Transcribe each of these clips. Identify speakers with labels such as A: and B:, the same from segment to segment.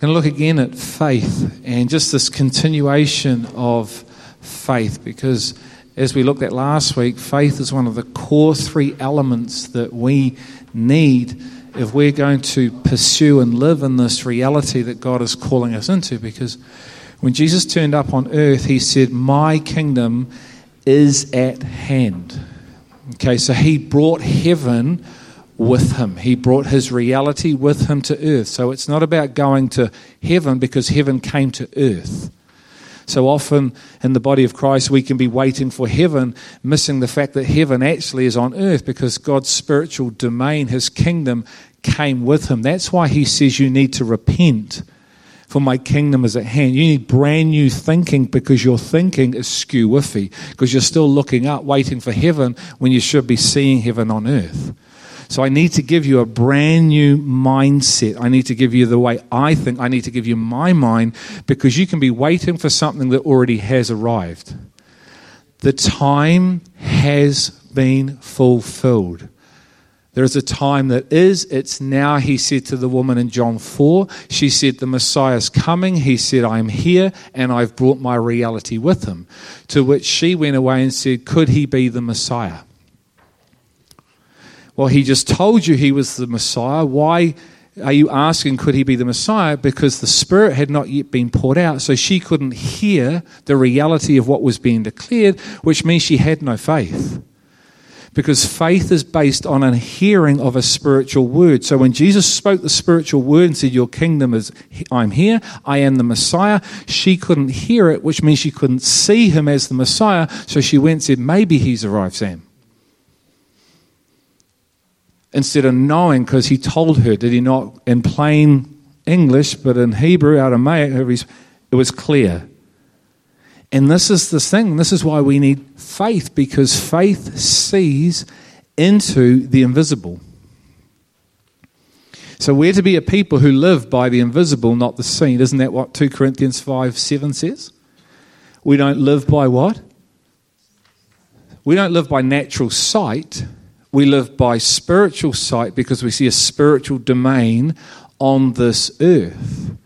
A: going to look again at faith and just this continuation of faith because as we looked at last week, faith is one of the core three elements that we need if we're going to pursue and live in this reality that God is calling us into. Because when Jesus turned up on earth, he said, My kingdom is at hand. Okay, so he brought heaven with him. He brought his reality with him to earth. So it's not about going to heaven because heaven came to earth. So often in the body of Christ, we can be waiting for heaven, missing the fact that heaven actually is on earth because God's spiritual domain, his kingdom, came with him. That's why he says you need to repent, for my kingdom is at hand. You need brand new thinking because your thinking is skew because you're still looking up, waiting for heaven when you should be seeing heaven on earth. So I need to give you a brand new mindset. I need to give you the way I think. I need to give you my mind because you can be waiting for something that already has arrived. The time has been fulfilled. There is a time that is, it's now, he said to the woman in John 4. She said, The Messiah is coming. He said, I'm here and I've brought my reality with him. To which she went away and said, Could he be the Messiah? Well, he just told you he was the Messiah. Why are you asking, could he be the Messiah? Because the Spirit had not yet been poured out, so she couldn't hear the reality of what was being declared, which means she had no faith. Because faith is based on a hearing of a spiritual word. So when Jesus spoke the spiritual word and said, Your kingdom is, I'm here, I am the Messiah, she couldn't hear it, which means she couldn't see him as the Messiah. So she went and said, Maybe he's arrived, Sam instead of knowing, because he told her, did he not, in plain English, but in Hebrew, Aramaic, it was clear. And this is the thing. This is why we need faith, because faith sees into the invisible. So we're to be a people who live by the invisible, not the seen. Isn't that what 2 Corinthians 5 7 says? We don't live by what? We don't live by natural sight we live by spiritual sight because we see a spiritual domain on this earth.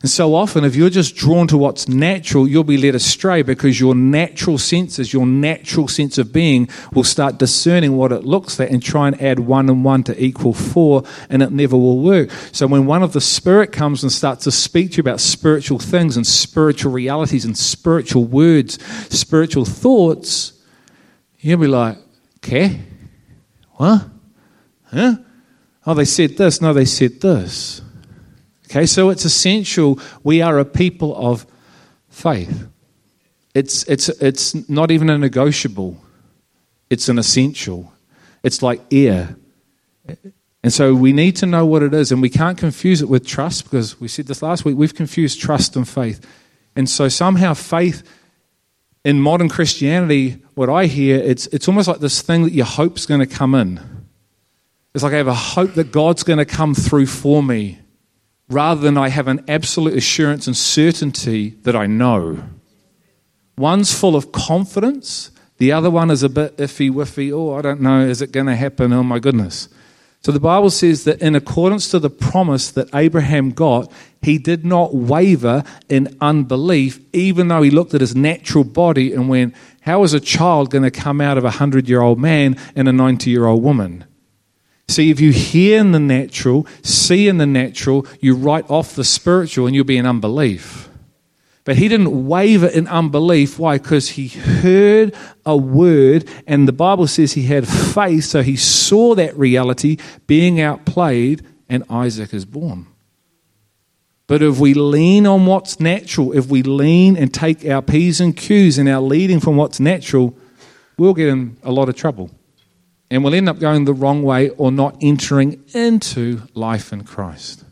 A: And so often, if you're just drawn to what's natural, you'll be led astray because your natural senses, your natural sense of being, will start discerning what it looks like and try and add one and one to equal four, and it never will work. So, when one of the Spirit comes and starts to speak to you about spiritual things and spiritual realities and spiritual words, spiritual thoughts, you'll be like, okay what? Huh? Oh, they said this. No, they said this. Okay, so it's essential we are a people of faith. It's, it's, it's not even a negotiable, it's an essential. It's like air. And so we need to know what it is, and we can't confuse it with trust because we said this last week. We've confused trust and faith. And so somehow faith in modern Christianity, what I hear, it's, it's almost like this thing that your hope's going to come in. It's like I have a hope that God's going to come through for me rather than I have an absolute assurance and certainty that I know. One's full of confidence, the other one is a bit iffy wiffy. Oh, I don't know, is it going to happen? Oh my goodness. So the Bible says that in accordance to the promise that Abraham got, he did not waver in unbelief, even though he looked at his natural body and went, How is a child going to come out of a 100 year old man and a 90 year old woman? See, if you hear in the natural, see in the natural, you write off the spiritual and you'll be in unbelief. But he didn't waver in unbelief. Why? Because he heard a word, and the Bible says he had faith, so he saw that reality being outplayed, and Isaac is born. But if we lean on what's natural, if we lean and take our P's and Q's and our leading from what's natural, we'll get in a lot of trouble. And we'll end up going the wrong way or not entering into life in Christ.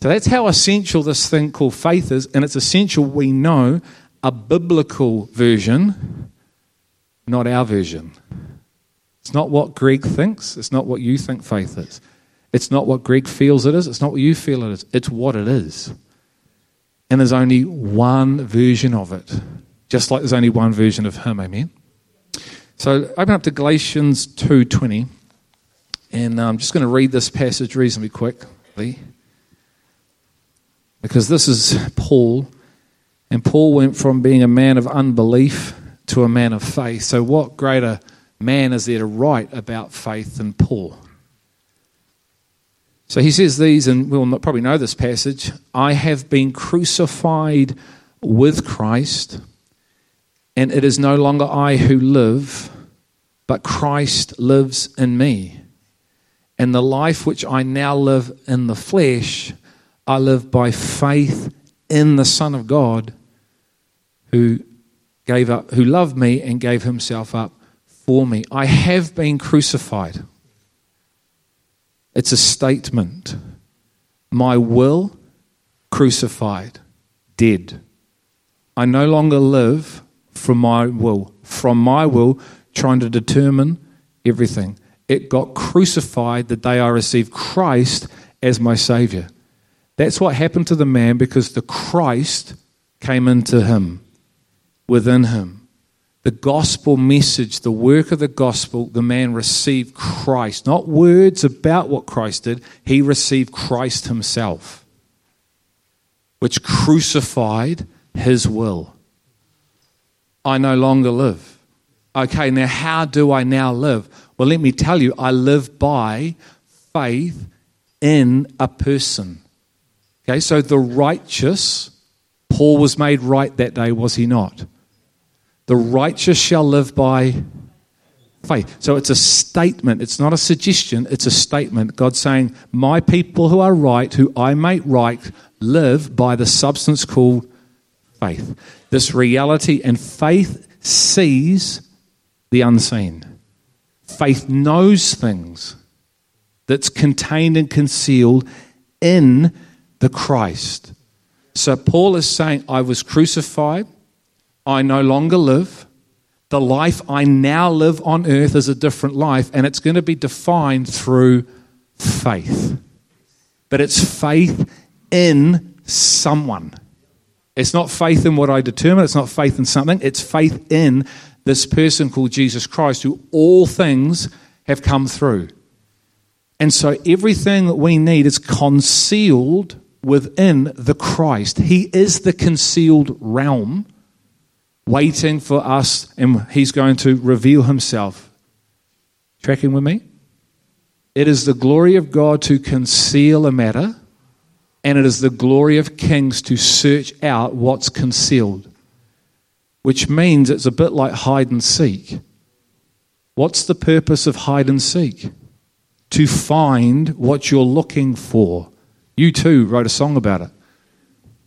A: So that's how essential this thing called faith is, and it's essential we know a biblical version, not our version. It's not what Greg thinks, it's not what you think faith is. It's not what Greg feels it is, it's not what you feel it is, it's what it is. And there's only one version of it, just like there's only one version of him, amen? So open up to Galatians 2.20, and I'm just going to read this passage reasonably quickly. Because this is Paul, and Paul went from being a man of unbelief to a man of faith. So, what greater man is there to write about faith than Paul? So he says these, and we'll probably know this passage I have been crucified with Christ, and it is no longer I who live, but Christ lives in me. And the life which I now live in the flesh, I live by faith in the Son of God who gave up who loved me and gave himself up for me. I have been crucified. It's a statement. My will crucified, dead. I no longer live from my will, from my will trying to determine everything. It got crucified the day I received Christ as my Savior. That's what happened to the man because the Christ came into him, within him the gospel message, the work of the gospel, the man received Christ. Not words about what Christ did, he received Christ himself, which crucified his will. I no longer live. Okay, now how do I now live? Well, let me tell you, I live by faith in a person. Okay, so the righteous, Paul was made right that day, was he not? The righteous shall live by faith. So it's a statement. It's not a suggestion, it's a statement. God saying, My people who are right, who I make right, live by the substance called faith. This reality and faith sees the unseen. Faith knows things that's contained and concealed in the Christ. So Paul is saying, I was crucified. I no longer live. The life I now live on earth is a different life, and it's going to be defined through faith. But it's faith in someone. It's not faith in what I determine, it's not faith in something, it's faith in this person called Jesus Christ, who all things have come through. And so everything that we need is concealed within the Christ. He is the concealed realm waiting for us, and He's going to reveal Himself. Tracking with me? It is the glory of God to conceal a matter, and it is the glory of kings to search out what's concealed, which means it's a bit like hide and seek. What's the purpose of hide and seek? To find what you're looking for. U2 wrote a song about it.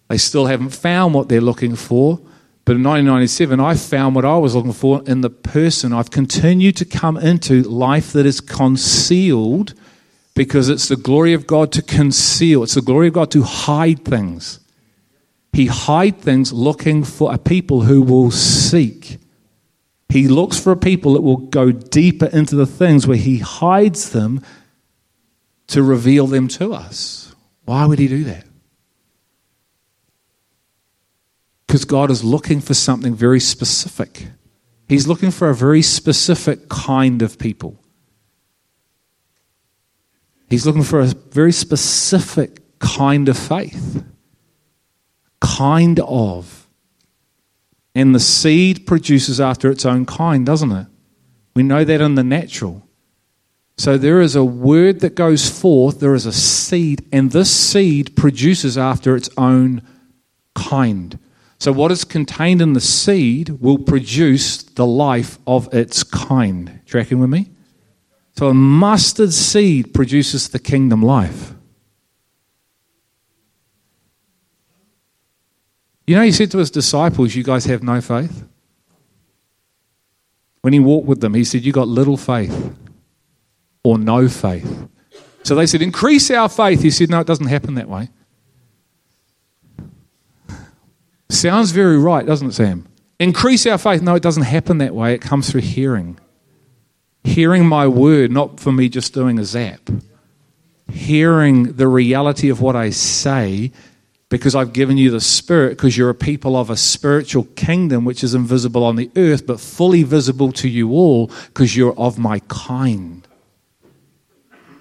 A: They still haven't found what they're looking for, but in 1997, I found what I was looking for in the person. I've continued to come into life that is concealed because it's the glory of God to conceal, it's the glory of God to hide things. He hide things looking for a people who will seek. He looks for a people that will go deeper into the things where he hides them to reveal them to us. Why would he do that? Because God is looking for something very specific. He's looking for a very specific kind of people. He's looking for a very specific kind of faith. Kind of. And the seed produces after its own kind, doesn't it? We know that in the natural. So there is a word that goes forth, there is a seed, and this seed produces after its own kind. So, what is contained in the seed will produce the life of its kind. Tracking with me? So, a mustard seed produces the kingdom life. You know, he said to his disciples, You guys have no faith? When he walked with them, he said, You got little faith or no faith. So they said, Increase our faith. He said, No, it doesn't happen that way. Sounds very right, doesn't it, Sam? Increase our faith. No, it doesn't happen that way. It comes through hearing. Hearing my word, not for me just doing a zap. Hearing the reality of what I say because I've given you the Spirit, because you're a people of a spiritual kingdom which is invisible on the earth, but fully visible to you all because you're of my kind.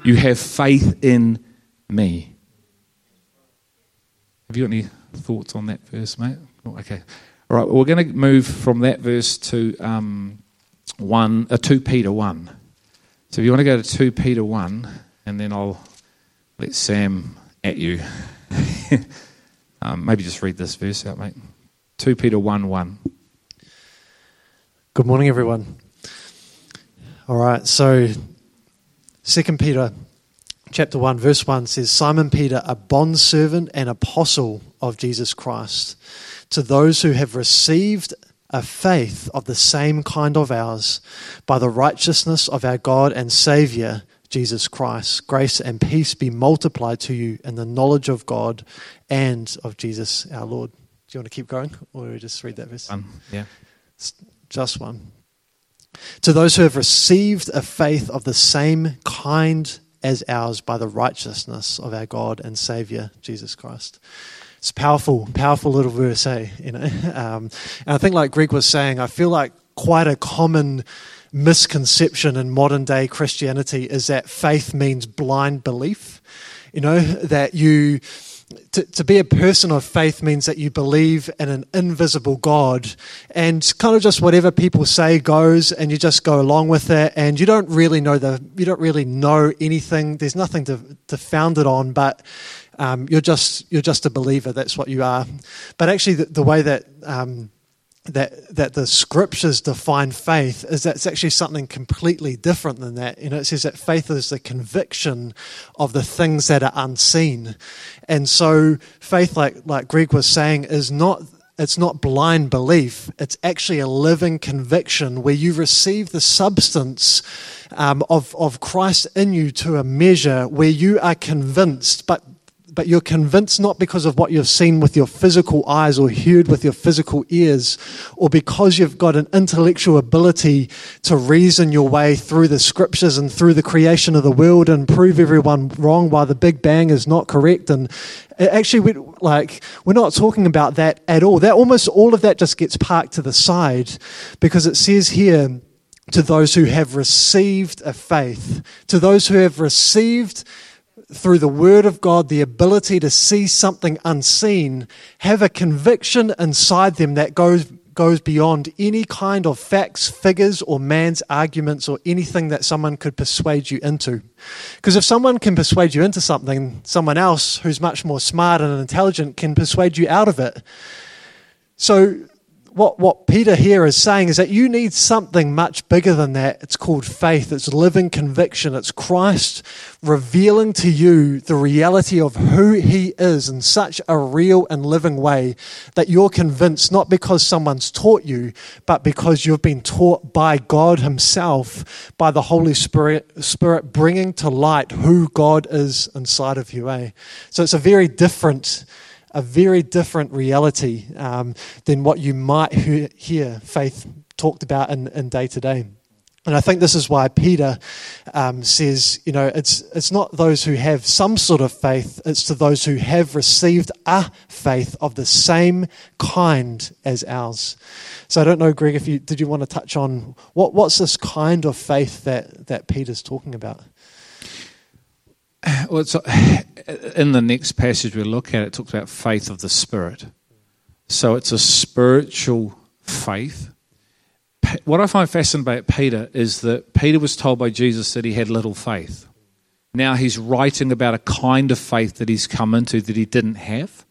A: You have faith in me. Have you got any thoughts on that verse, mate? Oh, okay. All right, well, we're going to move from that verse to um, one, uh, 2 Peter 1. So if you want to go to 2 Peter 1, and then I'll let Sam at you. um, maybe just read this verse out, mate. 2 Peter 1 1.
B: Good morning, everyone. All right, so Second Peter chapter 1, verse 1 says, Simon Peter, a bondservant and apostle of Jesus Christ, to those who have received a faith of the same kind of ours by the righteousness of our God and Saviour, Jesus Christ. Grace and peace be multiplied to you in the knowledge of God and of Jesus our Lord. Do you want to keep going, or we just read that verse?
A: One, yeah.
B: Just one. To those who have received a faith of the same kind as ours by the righteousness of our God and Saviour, Jesus Christ. It's powerful, powerful little verse, eh? You know? Um, and I think, like Greg was saying, I feel like quite a common misconception in modern day Christianity is that faith means blind belief. You know, that you to, to be a person of faith means that you believe in an invisible God and kind of just whatever people say goes and you just go along with it and you don't really know the you don't really know anything. There's nothing to, to found it on but um, you're just you're just a believer. That's what you are. But actually the, the way that um, that that the scriptures define faith is that it's actually something completely different than that. You know, it says that faith is the conviction of the things that are unseen, and so faith, like like Greg was saying, is not it's not blind belief. It's actually a living conviction where you receive the substance um, of, of Christ in you to a measure where you are convinced, but but you're convinced not because of what you've seen with your physical eyes or heard with your physical ears, or because you've got an intellectual ability to reason your way through the scriptures and through the creation of the world and prove everyone wrong why the Big Bang is not correct. And actually, we, like, we're not talking about that at all. That almost all of that just gets parked to the side because it says here, to those who have received a faith, to those who have received through the Word of God, the ability to see something unseen, have a conviction inside them that goes, goes beyond any kind of facts, figures, or man's arguments or anything that someone could persuade you into. Because if someone can persuade you into something, someone else who's much more smart and intelligent can persuade you out of it. So what, what Peter here is saying is that you need something much bigger than that. It's called faith. It's living conviction. It's Christ revealing to you the reality of who he is in such a real and living way that you're convinced not because someone's taught you, but because you've been taught by God himself, by the Holy Spirit, Spirit bringing to light who God is inside of you. Eh? So it's a very different a very different reality um, than what you might hear faith talked about in, in day to day. And I think this is why Peter um, says, you know, it's, it's not those who have some sort of faith, it's to those who have received a faith of the same kind as ours. So I don't know, Greg, if you did you want to touch on what, what's this kind of faith that, that Peter's talking about?
A: Well, in the next passage we look at, it talks about faith of the Spirit. So it's a spiritual faith. What I find fascinating about Peter is that Peter was told by Jesus that he had little faith. Now he's writing about a kind of faith that he's come into that he didn't have.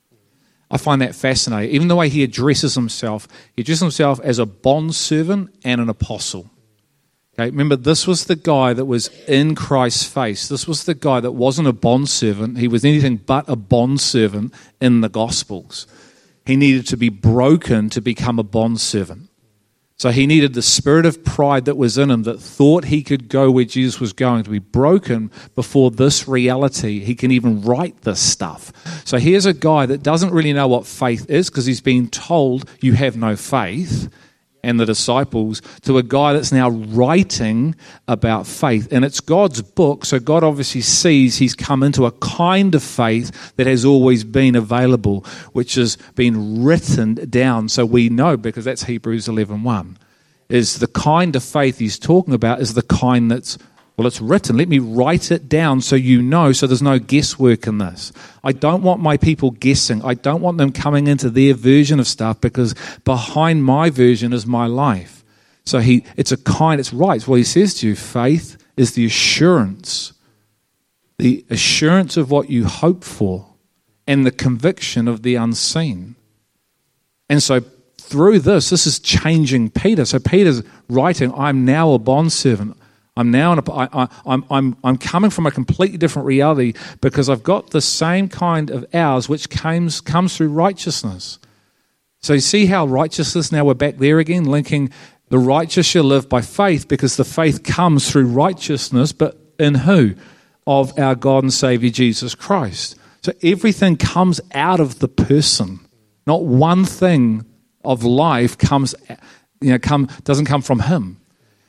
A: I find that fascinating. Even the way he addresses himself, he addresses himself as a bondservant and an apostle. Okay, remember, this was the guy that was in Christ's face. This was the guy that wasn't a bondservant. He was anything but a bondservant in the Gospels. He needed to be broken to become a bondservant. So he needed the spirit of pride that was in him that thought he could go where Jesus was going to be broken before this reality. He can even write this stuff. So here's a guy that doesn't really know what faith is because he's been told you have no faith and the disciples to a guy that's now writing about faith. And it's God's book, so God obviously sees he's come into a kind of faith that has always been available, which has been written down. So we know, because that's Hebrews 11 1, is the kind of faith he's talking about is the kind that's Well, it's written. Let me write it down so you know, so there's no guesswork in this. I don't want my people guessing. I don't want them coming into their version of stuff because behind my version is my life. So he, it's a kind, it's right. It's what he says to you. Faith is the assurance, the assurance of what you hope for, and the conviction of the unseen. And so through this, this is changing Peter. So Peter's writing, I'm now a bondservant. I'm now in a, I, I, I'm, I'm, I'm coming from a completely different reality because I've got the same kind of ours which comes, comes through righteousness. So you see how righteousness, now we're back there again, linking the righteous shall live by faith because the faith comes through righteousness, but in who? Of our God and Savior Jesus Christ. So everything comes out of the person. Not one thing of life comes, you know, come, doesn't come from him.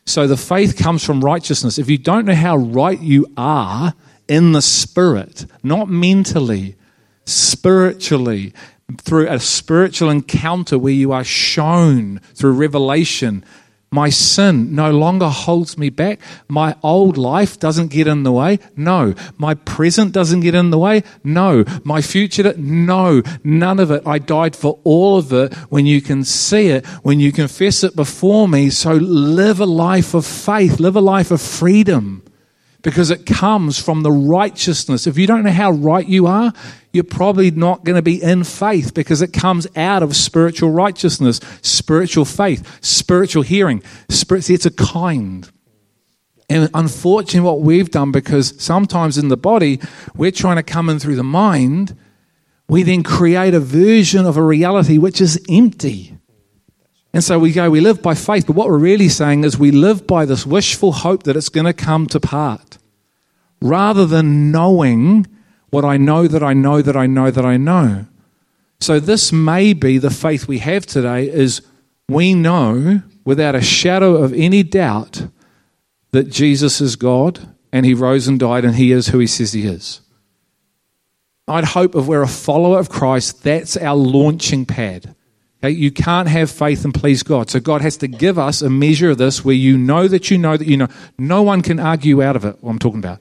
A: So the faith comes from righteousness. If you don't know how right you are in the spirit, not mentally, spiritually, through a spiritual encounter where you are shown through revelation my sin no longer holds me back. My old life doesn't get in the way. No. My present doesn't get in the way. No. My future, no. None of it. I died for all of it when you can see it, when you confess it before me. So live a life of faith, live a life of freedom because it comes from the righteousness. If you don't know how right you are, you're probably not going to be in faith because it comes out of spiritual righteousness, spiritual faith, spiritual hearing. Spirit, it's a kind. And unfortunately, what we've done, because sometimes in the body, we're trying to come in through the mind, we then create a version of a reality which is empty. And so we go, we live by faith, but what we're really saying is we live by this wishful hope that it's going to come to part. Rather than knowing what I know that I know that I know that I know. So this may be the faith we have today is we know without a shadow of any doubt that Jesus is God and he rose and died and he is who he says he is. I'd hope if we're a follower of Christ, that's our launching pad. Okay, you can't have faith and please God. So God has to give us a measure of this where you know that you know that you know. No one can argue out of it, what I'm talking about.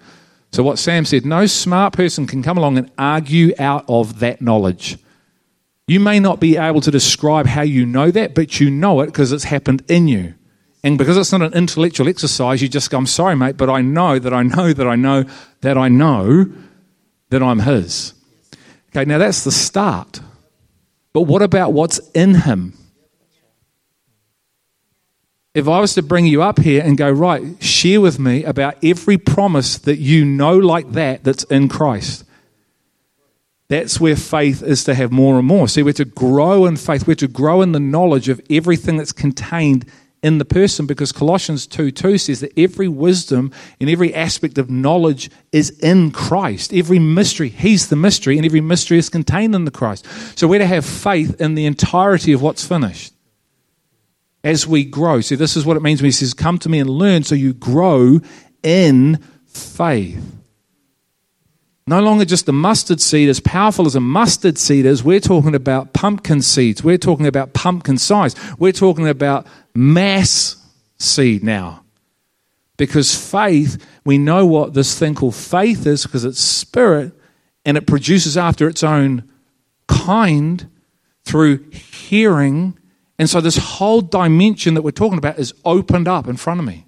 A: So what Sam said, no smart person can come along and argue out of that knowledge. You may not be able to describe how you know that, but you know it because it's happened in you. And because it's not an intellectual exercise, you just go, I'm sorry, mate, but I know that I know that I know that I know that I'm His. Okay, now that's the start. But what about what's in him? If I was to bring you up here and go, right, share with me about every promise that you know like that that's in Christ. That's where faith is to have more and more. See, we're to grow in faith. We're to grow in the knowledge of everything that's contained in the person because Colossians 2 2 says that every wisdom and every aspect of knowledge is in Christ. Every mystery, He's the mystery, and every mystery is contained in the Christ. So we're to have faith in the entirety of what's finished as we grow. See, this is what it means when He says, Come to me and learn, so you grow in faith. No longer just a mustard seed, as powerful as a mustard seed is, we're talking about pumpkin seeds. We're talking about pumpkin size. We're talking about mass seed now. Because faith, we know what this thing called faith is because it's spirit and it produces after its own kind through hearing. And so this whole dimension that we're talking about is opened up in front of me.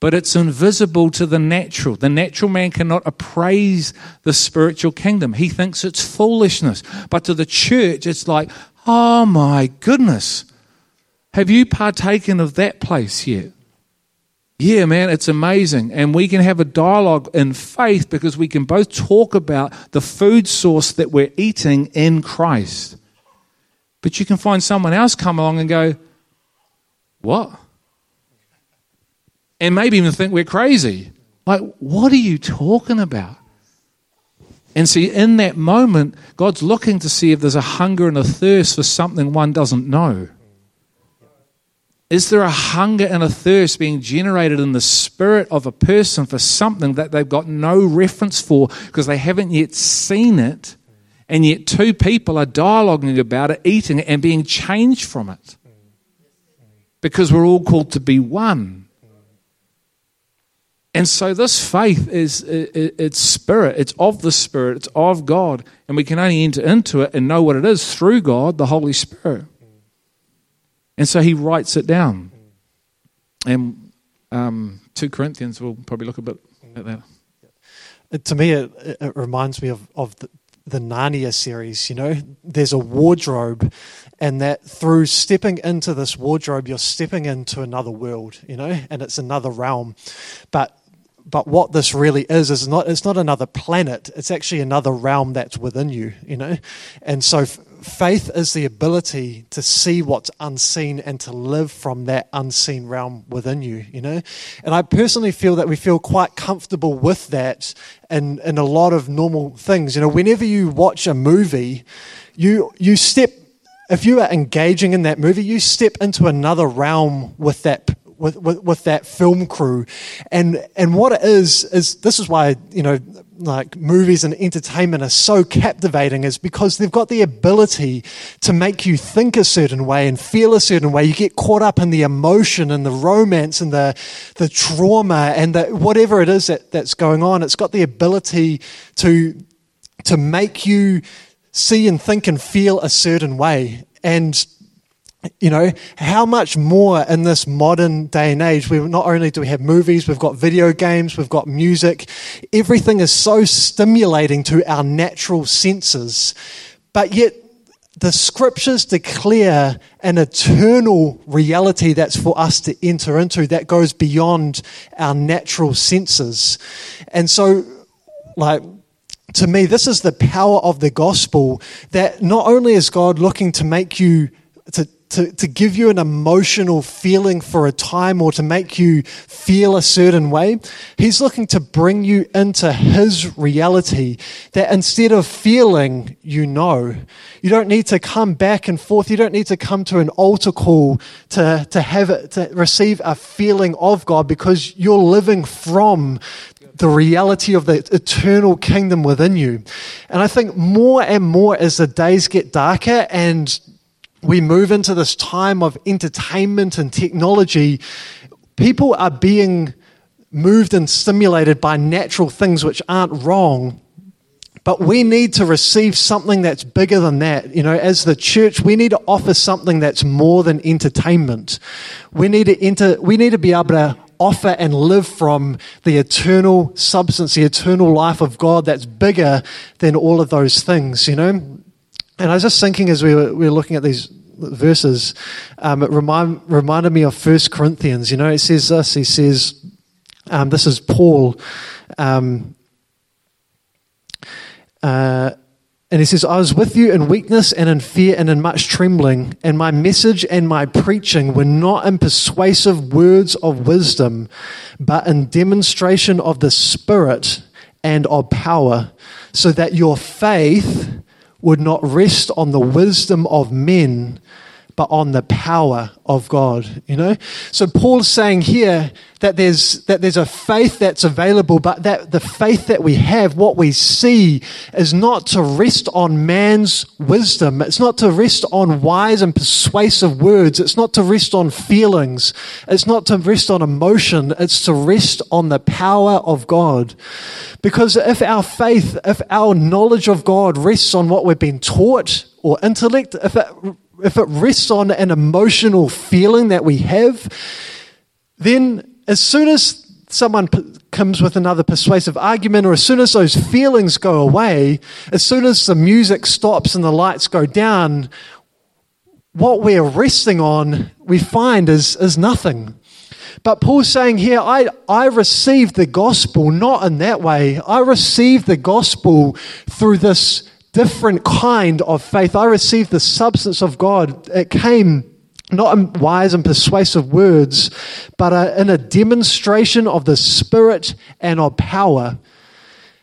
A: But it's invisible to the natural. The natural man cannot appraise the spiritual kingdom. He thinks it's foolishness. But to the church, it's like, oh my goodness, have you partaken of that place yet? Yeah, man, it's amazing. And we can have a dialogue in faith because we can both talk about the food source that we're eating in Christ. But you can find someone else come along and go, What? And maybe even think we're crazy. Like, what are you talking about? And see, in that moment, God's looking to see if there's a hunger and a thirst for something one doesn't know. Is there a hunger and a thirst being generated in the spirit of a person for something that they've got no reference for because they haven't yet seen it? And yet, two people are dialoguing about it, eating it, and being changed from it. Because we're all called to be one. And so this faith is it's spirit, it's of the spirit, it's of God, and we can only enter into it and know what it is through God, the Holy Spirit. And so he writes it down. And um, 2 Corinthians, we'll probably look a bit at that.
B: It, to me, it, it reminds me of, of the, the Narnia series. You know, there's a wardrobe, and that through stepping into this wardrobe, you're stepping into another world, you know, and it's another realm. But but what this really is is not it's not another planet it's actually another realm that's within you you know? And so f- faith is the ability to see what's unseen and to live from that unseen realm within you you know? And i personally feel that we feel quite comfortable with that in in a lot of normal things you know? Whenever you watch a movie you you step if you are engaging in that movie, you step into another realm with that with, with, with that film crew. And, and what it is, is this is why, you know, like movies and entertainment are so captivating is because they've got the ability to make you think a certain way and feel a certain way. You get caught up in the emotion and the romance and the, the trauma and the, whatever it is that, that's going on. It's got the ability to, to make you see and think and feel a certain way. And you know, how much more in this modern day and age? We not only do we have movies, we've got video games, we've got music. Everything is so stimulating to our natural senses, but yet the scriptures declare an eternal reality that's for us to enter into that goes beyond our natural senses. And so, like, to me, this is the power of the gospel that not only is God looking to make you to, to, to give you an emotional feeling for a time or to make you feel a certain way. He's looking to bring you into His reality that instead of feeling, you know. You don't need to come back and forth. You don't need to come to an altar call to, to have it, to receive a feeling of God because you're living from the reality of the eternal kingdom within you. And I think more and more as the days get darker and we move into this time of entertainment and technology, people are being moved and stimulated by natural things which aren't wrong. But we need to receive something that's bigger than that. You know, as the church, we need to offer something that's more than entertainment. We need to enter, we need to be able to offer and live from the eternal substance, the eternal life of God that's bigger than all of those things, you know? And I was just thinking as we were, we were looking at these verses, um, it remind, reminded me of First Corinthians. You know, it says this. He says, um, "This is Paul." Um, uh, and he says, I was with you in weakness and in fear and in much trembling, and my message and my preaching were not in persuasive words of wisdom, but in demonstration of the Spirit and of power, so that your faith would not rest on the wisdom of men, but on the power of God, you know? So Paul's saying here that there's, that there's a faith that's available, but that the faith that we have, what we see, is not to rest on man's wisdom. It's not to rest on wise and persuasive words. It's not to rest on feelings. It's not to rest on emotion. It's to rest on the power of God. Because if our faith, if our knowledge of God rests on what we've been taught or intellect, if it if it rests on an emotional feeling that we have, then as soon as someone p- comes with another persuasive argument, or as soon as those feelings go away, as soon as the music stops and the lights go down, what we're resting on, we find is, is nothing. But Paul's saying here, I, I received the gospel not in that way. I received the gospel through this different kind of faith. I received the substance of God. It came not in wise and persuasive words, but uh, in a demonstration of the Spirit and of power.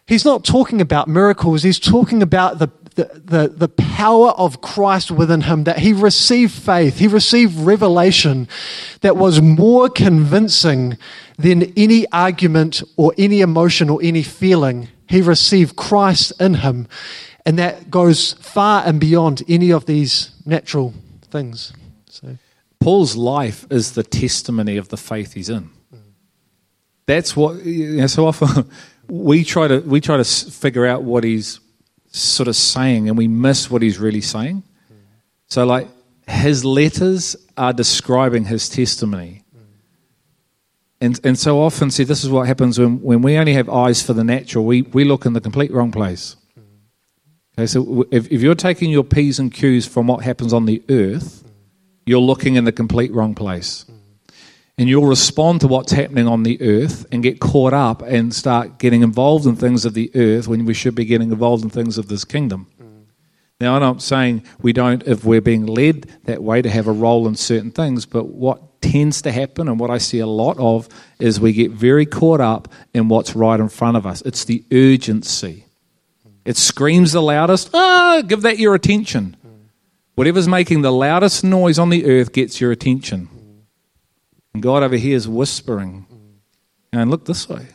B: He's not talking about miracles, he's talking about the, the, the, the, power of Christ within him, that he received faith, he received revelation that was more convincing than any argument or any emotion or any feeling. He received Christ in him. And that goes far and beyond any of these natural things. So.
A: Paul's life is the testimony of the faith he's in. That's what. You know, so often we try to we try to figure out what he's sort of saying, and we miss what he's really saying. So, like his letters are describing his testimony. And, and so often, see, this is what happens when, when we only have eyes for the natural, we, we look in the complete wrong place. Okay, so if, if you're taking your P's and Q's from what happens on the earth, you're looking in the complete wrong place. And you'll respond to what's happening on the earth and get caught up and start getting involved in things of the earth when we should be getting involved in things of this kingdom. Now, I'm not saying we don't, if we're being led that way, to have a role in certain things, but what tends to happen and what I see a lot of is we get very caught up in what's right in front of us. It's the urgency. It screams the loudest, ah, give that your attention. Whatever's making the loudest noise on the earth gets your attention. And God over here is whispering. And look this way.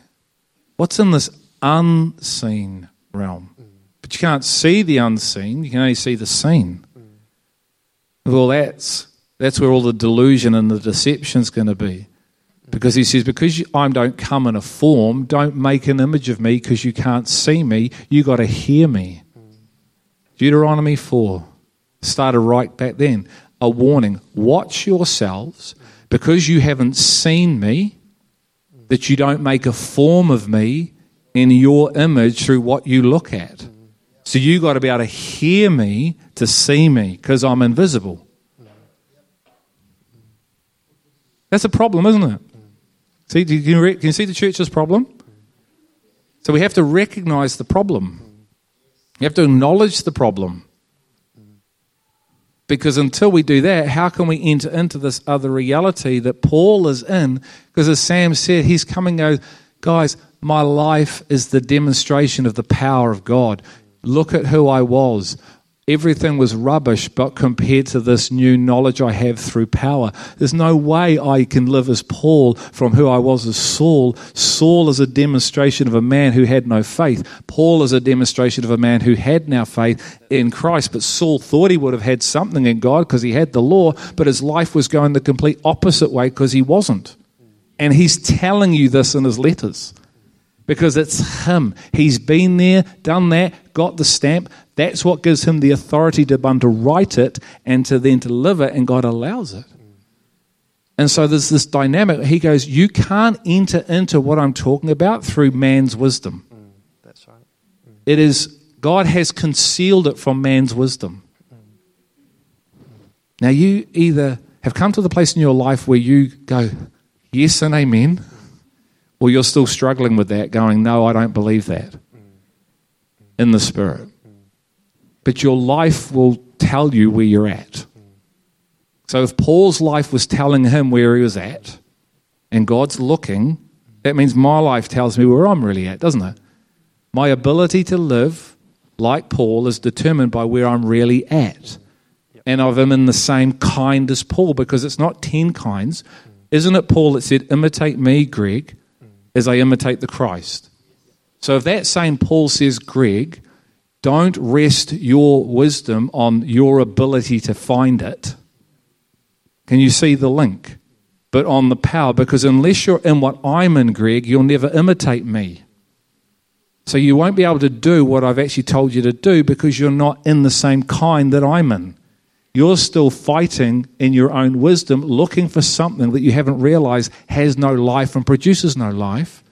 A: What's in this unseen realm? But you can't see the unseen, you can only see the seen. Well, that's, that's where all the delusion and the deception is going to be. Because he says, because I don't come in a form, don't make an image of me because you can't see me. you got to hear me. Deuteronomy 4 started right back then. A warning watch yourselves because you haven't seen me, that you don't make a form of me in your image through what you look at. So you got to be able to hear me to see me because I'm invisible. That's a problem, isn't it? See, can you, see the church's problem? So we have to recognize the problem. You have to acknowledge the problem. Because until we do that, how can we enter into this other reality that Paul is in? Because as Sam said, he's coming and goes, guys, my life is the demonstration of the power of God. Look at who I was. Everything was rubbish, but compared to this new knowledge I have through power, there's no way I can live as Paul from who I was as Saul. Saul is a demonstration of a man who had no faith. Paul is a demonstration of a man who had now faith in Christ. But Saul thought he would have had something in God because he had the law, but his life was going the complete opposite way because he wasn't. And he's telling you this in his letters because it's him. He's been there, done that, got the stamp. That's what gives him the authority to, to write it and to then to live it, and God allows it. And so there's this dynamic. He goes, You can't enter into what I'm talking about through man's wisdom. Mm, that's right. Mm. It is, God has concealed it from man's wisdom. Mm. Now, you either have come to the place in your life where you go, Yes and amen or you're still struggling with that, going, No, I don't believe that in the Spirit. But your life will tell you where you're at. So if Paul's life was telling him where he was at, and God's looking, that means my life tells me where I'm really at, doesn't it? My ability to live like Paul is determined by where I'm really at. And of him in the same kind as Paul, because it's not 10 kinds. Isn't it Paul that said, Imitate me, Greg, as I imitate the Christ. So if that same Paul says, Greg, don't rest your wisdom on your ability to find it. Can you see the link? But on the power, because unless you're in what I'm in, Greg, you'll never imitate me. So you won't be able to do what I've actually told you to do because you're not in the same kind that I'm in. You're still fighting in your own wisdom, looking for something that you haven't realized has no life and produces no life.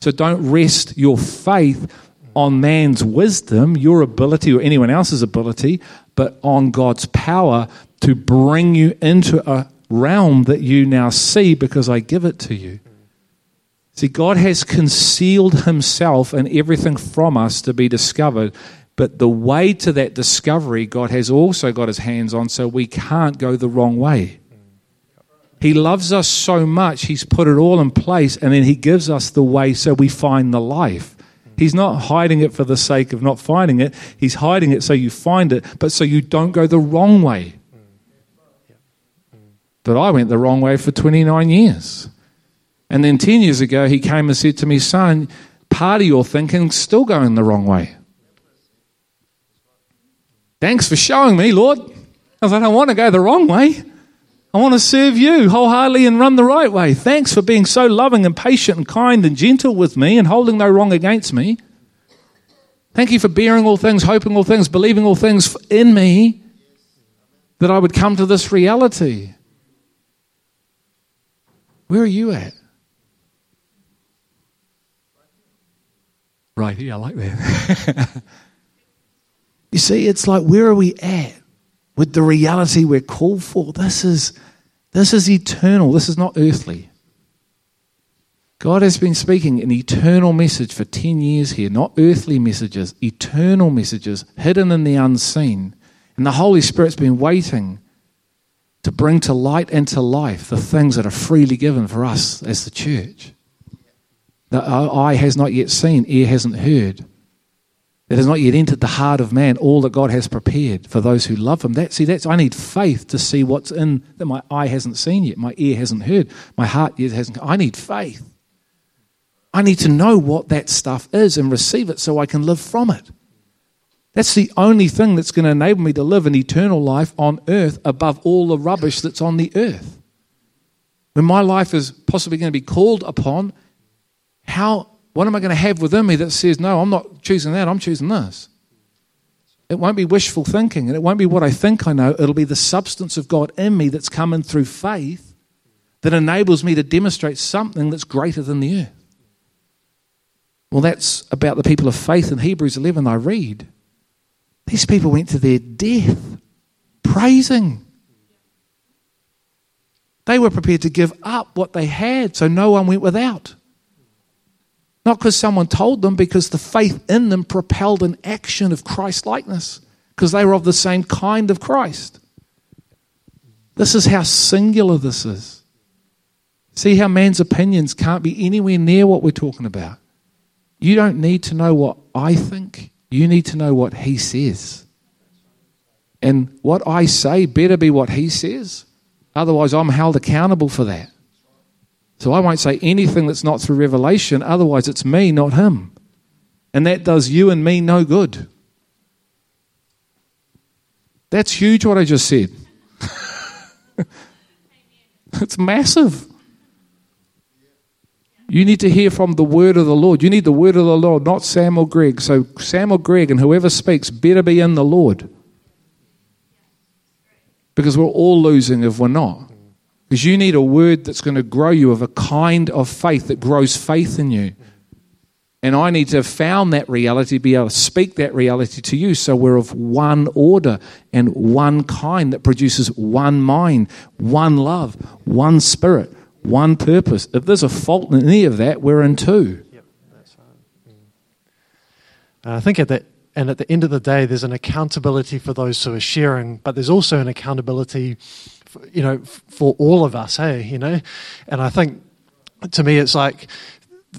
A: So don't rest your faith on man's wisdom, your ability, or anyone else's ability, but on God's power to bring you into a realm that you now see because I give it to you. See, God has concealed himself and everything from us to be discovered but the way to that discovery, God has also got his hands on, so we can't go the wrong way. He loves us so much, he's put it all in place, and then he gives us the way so we find the life. He's not hiding it for the sake of not finding it, he's hiding it so you find it, but so you don't go the wrong way. But I went the wrong way for 29 years. And then 10 years ago, he came and said to me, Son, part of your thinking's still going the wrong way. Thanks for showing me, Lord. I don't want to go the wrong way. I want to serve you wholeheartedly and run the right way. Thanks for being so loving and patient and kind and gentle with me and holding no wrong against me. Thank you for bearing all things, hoping all things, believing all things in me that I would come to this reality. Where are you at? Right here, I like that. you see, it's like, where are we at with the reality we're called for? This is, this is eternal, this is not earthly. God has been speaking an eternal message for 10 years here, not earthly messages, eternal messages hidden in the unseen. And the Holy Spirit's been waiting to bring to light and to life the things that are freely given for us as the church. The eye has not yet seen, ear hasn't heard. It has not yet entered the heart of man all that God has prepared for those who love Him. That see, that's I need faith to see what's in that my eye hasn't seen yet, my ear hasn't heard, my heart yet hasn't. I need faith. I need to know what that stuff is and receive it so I can live from it. That's the only thing that's going to enable me to live an eternal life on earth above all the rubbish that's on the earth. When my life is possibly going to be called upon, how what am I going to have within me that says, no, I'm not choosing that, I'm choosing this? It won't be wishful thinking, and it won't be what I think I know. It'll be the substance of God in me that's coming through faith that enables me to demonstrate something that's greater than the earth. Well, that's about the people of faith in Hebrews 11 I read. These people went to their death praising. They were prepared to give up what they had so no one went without. Not because someone told them, because the faith in them propelled an action of Christ likeness, because they were of the same kind of Christ. This is how singular this is. See how man's opinions can't be anywhere near what we're talking about. You don't need to know what I think, you need to know what He says. And what I say better be what He says. Otherwise, I'm held accountable for that. So I won't say anything that's not through revelation, otherwise, it's me, not Him. And that does you and me no good. That's huge what I just said. it's massive. You need to hear from the word of the Lord. You need the word of the Lord, not Sam or Greg. So, Sam or Greg and whoever speaks better be in the Lord. Because we're all losing if we're not. Because you need a word that's going to grow you of a kind of faith that grows faith in you. And I need to have found that reality, be able to speak that reality to you so we're of one order and one kind that produces one mind, one love, one spirit one purpose. If there's a fault in any of that, we're in two.
B: Yep, that's right. I think at the and at the end of the day, there's an accountability for those who are sharing, but there's also an accountability, you know, for all of us. Hey, you know, and I think to me, it's like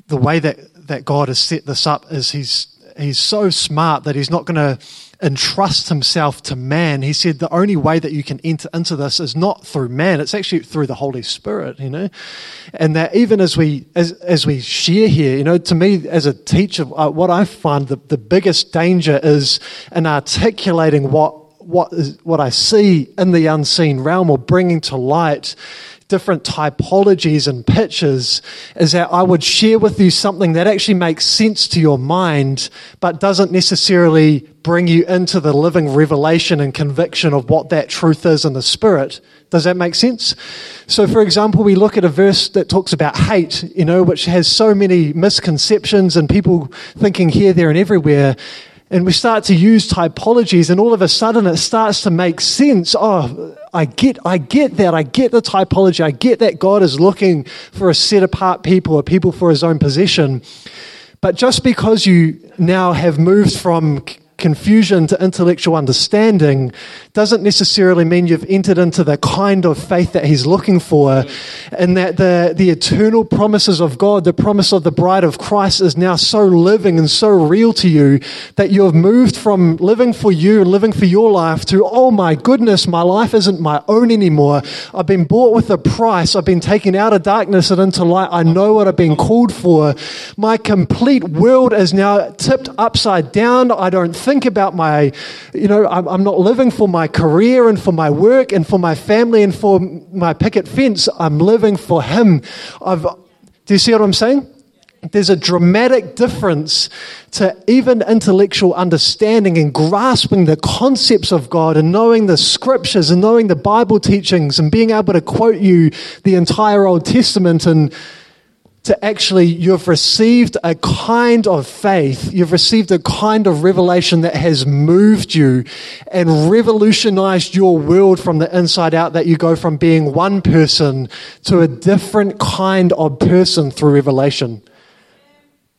B: the way that that God has set this up is He's He's so smart that He's not going to entrust himself to man. He said the only way that you can enter into this is not through man, it's actually through the Holy Spirit, you know. And that even as we as as we share here, you know, to me as a teacher, uh, what I find the, the biggest danger is in articulating what what is what I see in the unseen realm or bringing to light different typologies and pictures is that I would share with you something that actually makes sense to your mind, but doesn't necessarily bring you into the living revelation and conviction of what that truth is in the spirit. Does that make sense? So, for example, we look at a verse that talks about hate, you know, which has so many misconceptions and people thinking here, there, and everywhere and we start to use typologies and all of a sudden it starts to make sense. Oh i get i get that. I get the typology. I get that god is looking for a set apart people a people for his own possession. But just because you now have moved from confusion to intellectual understanding doesn't necessarily mean you've entered into the kind of faith that he's looking for and that the, the eternal promises of God, the promise of the bride of Christ is now so living and so real to you that you've moved from living for you and living for your life to, oh my goodness, my life isn't my own anymore. I've been bought with a price. I've been taken out of darkness and into light. I know what I've been called for. My complete world is now tipped upside down. I don't think about my, you know, I'm, I'm not living for my career and for my work and for my family and for my picket fence. I'm living for Him. I've, do you see what I'm saying? There's a dramatic difference to even intellectual understanding and grasping the concepts of God and knowing the scriptures and knowing the Bible teachings and being able to quote you the entire Old Testament and to actually, you've received a kind of faith, you've received a kind of revelation that has moved you and revolutionized your world from the inside out, that you go from being one person to a different kind of person through revelation.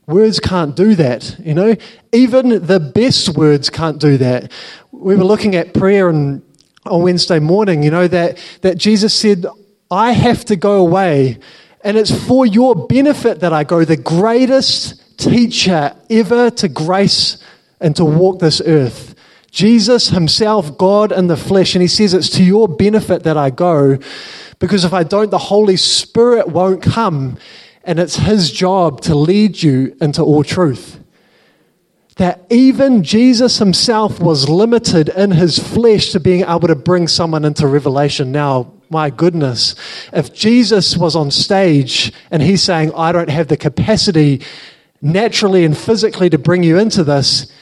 B: Words can't do that, you know? Even the best words can't do that. We were looking at prayer and on Wednesday morning, you know, that, that Jesus said, I have to go away and it's for your benefit that I go, the greatest teacher ever to grace and to walk this earth. Jesus himself, God in the flesh, and he says it's to your benefit that I go, because if I don't, the Holy Spirit won't come, and it's his job to lead you into all truth. That even Jesus himself was limited in his flesh to being able to bring someone into revelation. Now, my goodness, if Jesus was on stage and he's saying, I don't have the capacity naturally and physically to bring you into this,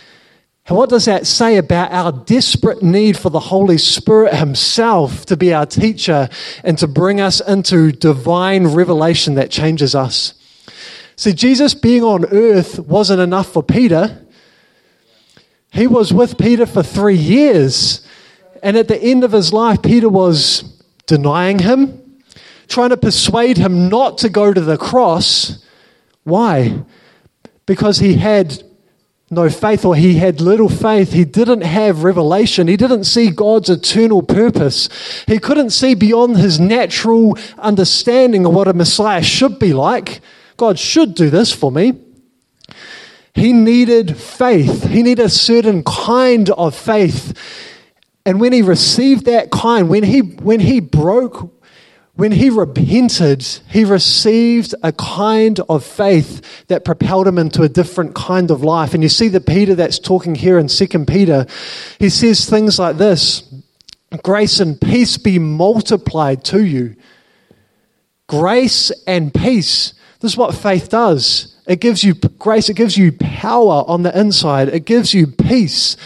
B: what does that say about our desperate need for the Holy Spirit Himself to be our teacher and to bring us into divine revelation that changes us? See, Jesus being on earth wasn't enough for Peter. He was with Peter for three years. And at the end of his life, Peter was denying him, trying to persuade him not to go to the cross. Why? Because he had no faith or he had little faith. He didn't have revelation. He didn't see God's eternal purpose. He couldn't see beyond his natural understanding of what a Messiah should be like. God should do this for me. He needed faith. He needed a certain kind of faith and when he received that kind, when he, when he broke, when he repented, he received a kind of faith that propelled him into a different kind of life. And you see the Peter that's talking here in 2 Peter, he says things like this Grace and peace be multiplied to you. Grace and peace. This is what faith does. It gives you grace. It gives you power on the inside. It gives you peace.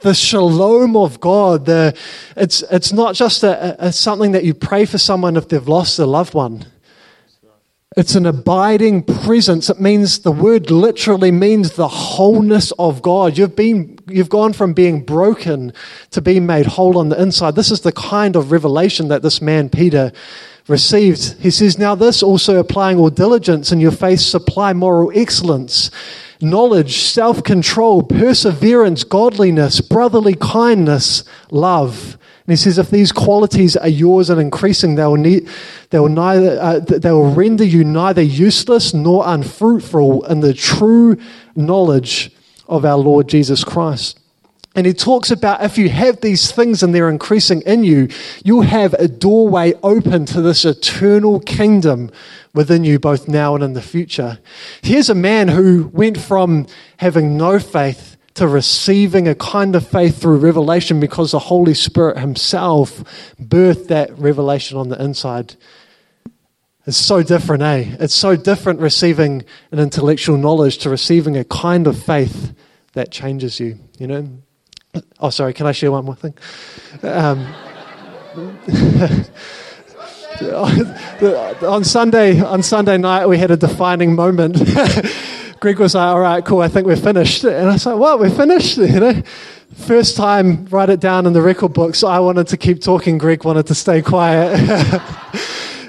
B: The shalom of God. The, it's, it's not just a, a, something that you pray for someone if they've lost a loved one. It's an abiding presence. It means the word literally means the wholeness of God. You've been, you've gone from being broken to being made whole on the inside. This is the kind of revelation that this man, Peter, received. He says, Now this also applying all diligence in your faith, supply moral excellence, knowledge, self control, perseverance, godliness, brotherly kindness, love. And he says, if these qualities are yours and increasing, they will, need, they will, neither, uh, they will render you neither useless nor unfruitful in the true knowledge of our Lord Jesus Christ. And he talks about if you have these things and they're increasing in you, you'll have a doorway open to this eternal kingdom within you, both now and in the future. Here's a man who went from having no faith to receiving a kind of faith through revelation because the Holy Spirit Himself birthed that revelation on the inside. It's so different, eh? It's so different receiving an intellectual knowledge to receiving a kind of faith that changes you, you know? Oh, sorry, can I share one more thing? Um, on Sunday, on Sunday night, we had a defining moment. Greg was like, "All right, cool. I think we're finished." And I was like, "What? We're finished?" You know, first time, write it down in the record books. I wanted to keep talking. Greg wanted to stay quiet.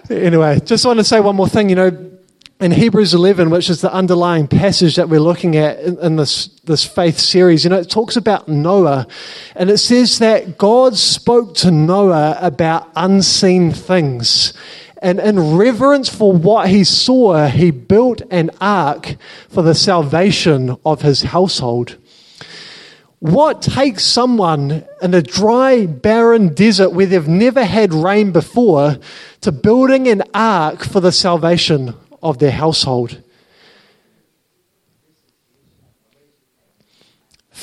B: anyway, just want to say one more thing. You know, in Hebrews 11, which is the underlying passage that we're looking at in, in, this, this faith series, you know, it talks about Noah. And it says that God spoke to Noah about unseen things. And in reverence for what he saw, he built an ark for the salvation of his household. What takes someone in a dry, barren desert where they've never had rain before to building an ark for the salvation of their household.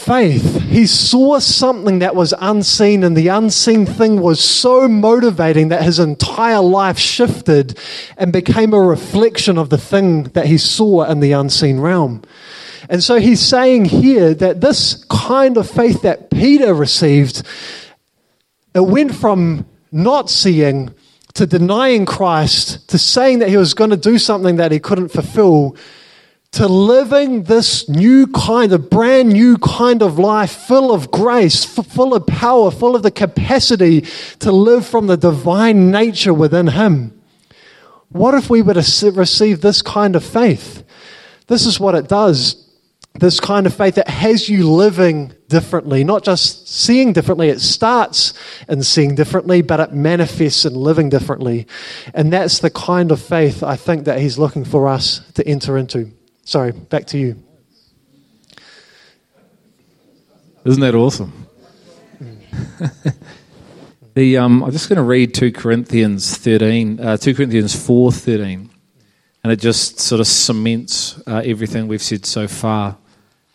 B: faith. He saw something that was unseen, and the unseen thing was so motivating that his entire life shifted and became a reflection of the thing that he saw in the unseen realm. And so he's saying here that this kind of faith that Peter received, it went from not seeing to denying Christ to saying that he was going to do something that he couldn't fulfill to living this new kind of brand new kind of life full of grace, full of power, full of the capacity to live from the divine nature within him. What if we were to receive this kind of faith? This is what it does this kind of faith that has you living differently, not just seeing differently. It starts in seeing differently, but it manifests in living differently. And that's the kind of faith I think that he's looking for us to enter into. Sorry, back to you.
A: Isn't that awesome? the, um, I'm just going to read 2 Corinthians 13, uh, 2 Corinthians 4.13, and it just sort of cements uh, everything we've said so far.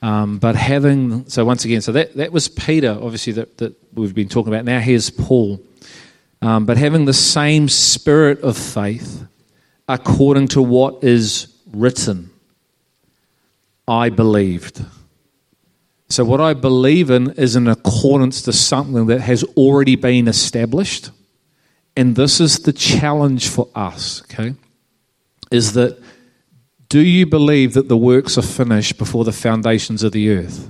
A: Um, but having, so once again, so that, that was Peter, obviously, that, that we've been talking about. Now here's Paul. Um, but having the same spirit of faith according to what is written, I believed. So, what I believe in is in accordance to something that has already been established. And this is the challenge for us, okay? Is that do you believe that the works are finished before the foundations of the earth?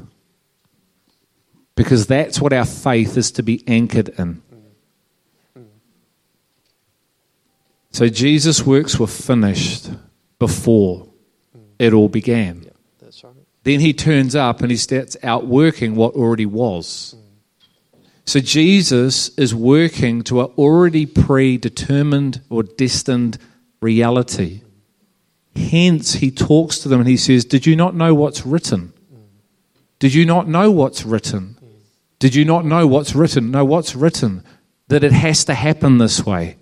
A: Because that's what our faith is to be anchored in. So Jesus' works were finished before it all began.
B: right.
A: Then he turns up and he starts outworking what already was. So Jesus is working to an already predetermined or destined reality. Hence, he talks to them and he says, Did you not know what's written? Did you not know what's written? Did you not know what's written? No, what's written? That it has to happen this way.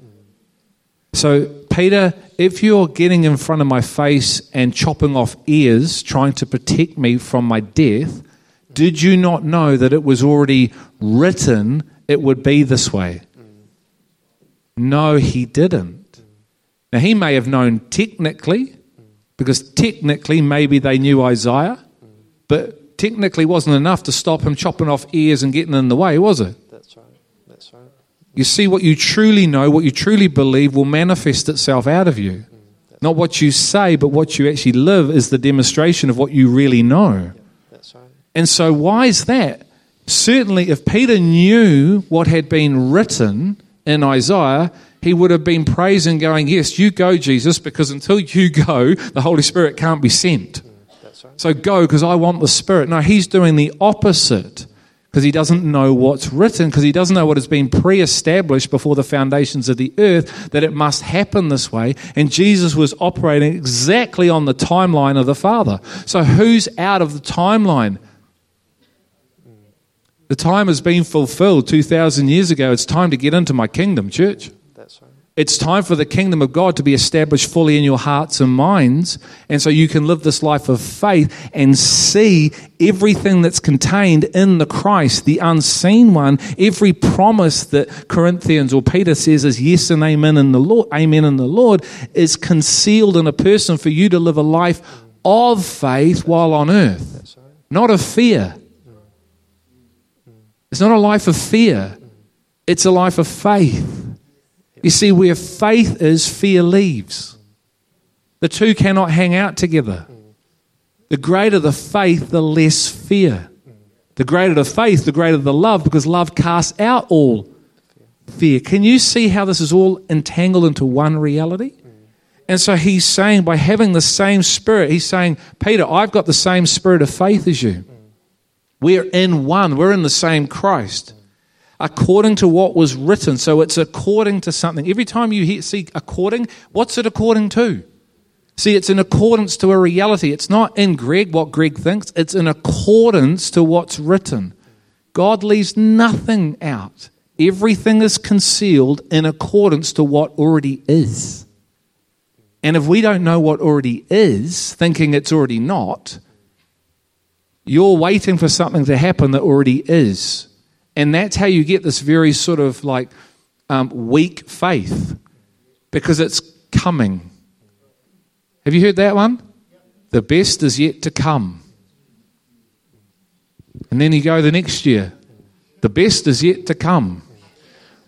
A: So, Peter, if you're getting in front of my face and chopping off ears, trying to protect me from my death, did you not know that it was already written it would be this way? No, he didn't. Now, he may have known technically, because technically maybe they knew Isaiah, but technically wasn't enough to stop him chopping off ears and getting in the way, was it?
B: That's right. That's right.
A: You see, what you truly know, what you truly believe, will manifest itself out of you. Mm, Not what you say, but what you actually live is the demonstration of what you really know.
B: That's right.
A: And so, why is that? Certainly, if Peter knew what had been written in Isaiah, he would have been praising, going, Yes, you go, Jesus, because until you go, the Holy Spirit can't be sent.
B: Right.
A: So go, because I want the Spirit. No, he's doing the opposite because he doesn't know what's written, because he doesn't know what has been pre established before the foundations of the earth, that it must happen this way. And Jesus was operating exactly on the timeline of the Father. So who's out of the timeline? The time has been fulfilled 2,000 years ago. It's time to get into my kingdom, church. It's time for the kingdom of God to be established fully in your hearts and minds. And so you can live this life of faith and see everything that's contained in the Christ, the unseen one, every promise that Corinthians or Peter says is yes and amen in the Lord, amen in the Lord, is concealed in a person for you to live a life of faith while on earth, not of fear. It's not a life of fear, it's a life of faith. You see, where faith is, fear leaves. The two cannot hang out together. The greater the faith, the less fear. The greater the faith, the greater the love, because love casts out all fear. Can you see how this is all entangled into one reality? And so he's saying, by having the same spirit, he's saying, Peter, I've got the same spirit of faith as you. We're in one, we're in the same Christ. According to what was written. So it's according to something. Every time you hear, see according, what's it according to? See, it's in accordance to a reality. It's not in Greg what Greg thinks, it's in accordance to what's written. God leaves nothing out. Everything is concealed in accordance to what already is. And if we don't know what already is, thinking it's already not, You're waiting for something to happen that already is. And that's how you get this very sort of like um, weak faith because it's coming. Have you heard that one? The best is yet to come. And then you go the next year. The best is yet to come.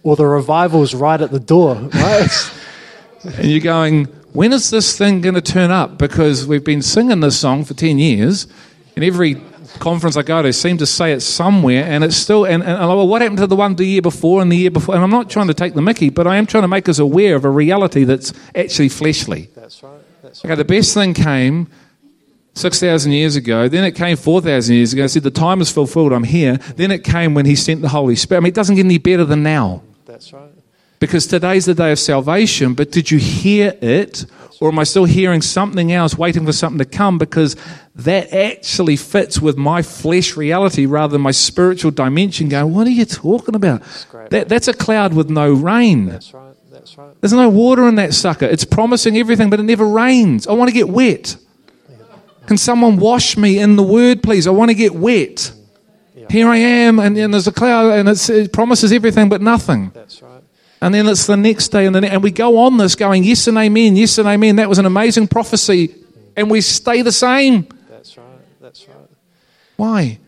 B: Or the revival's right at the door, right?
A: and you're going, when is this thing going to turn up? Because we've been singing this song for 10 years, and every conference I go to seem to say it somewhere, and it's still, and, and well, what happened to the one the year before and the year before? And I'm not trying to take the mickey, but I am trying to make us aware of a reality that's actually fleshly.
B: That's right. That's right.
A: Okay, the best thing came 6,000 years ago. Then it came 4,000 years ago. I said, The time is fulfilled. I'm here. Then it came when he sent the Holy Spirit. I mean, it doesn't get any better than now.
B: That's right.
A: Because today's the day of salvation, but did you hear it? Or am I still hearing something else, waiting for something to come? Because that actually fits with my flesh reality rather than my spiritual dimension going, What are you talking about?
B: great.
A: That, that's a cloud with no rain.
B: That's right. That's right.
A: There's no water in that sucker. It's promising everything, but it never rains. I want to get wet. Can someone wash me in the word, please? I want to get wet. Here I am, and, and there's a cloud, and it's, it promises everything but nothing.
B: That's right.
A: And then it's the next day, and, the ne- and we go on this going, yes and amen, yes and amen. That was an amazing prophecy, and we stay the same.
B: That's right. That's right.
A: Why?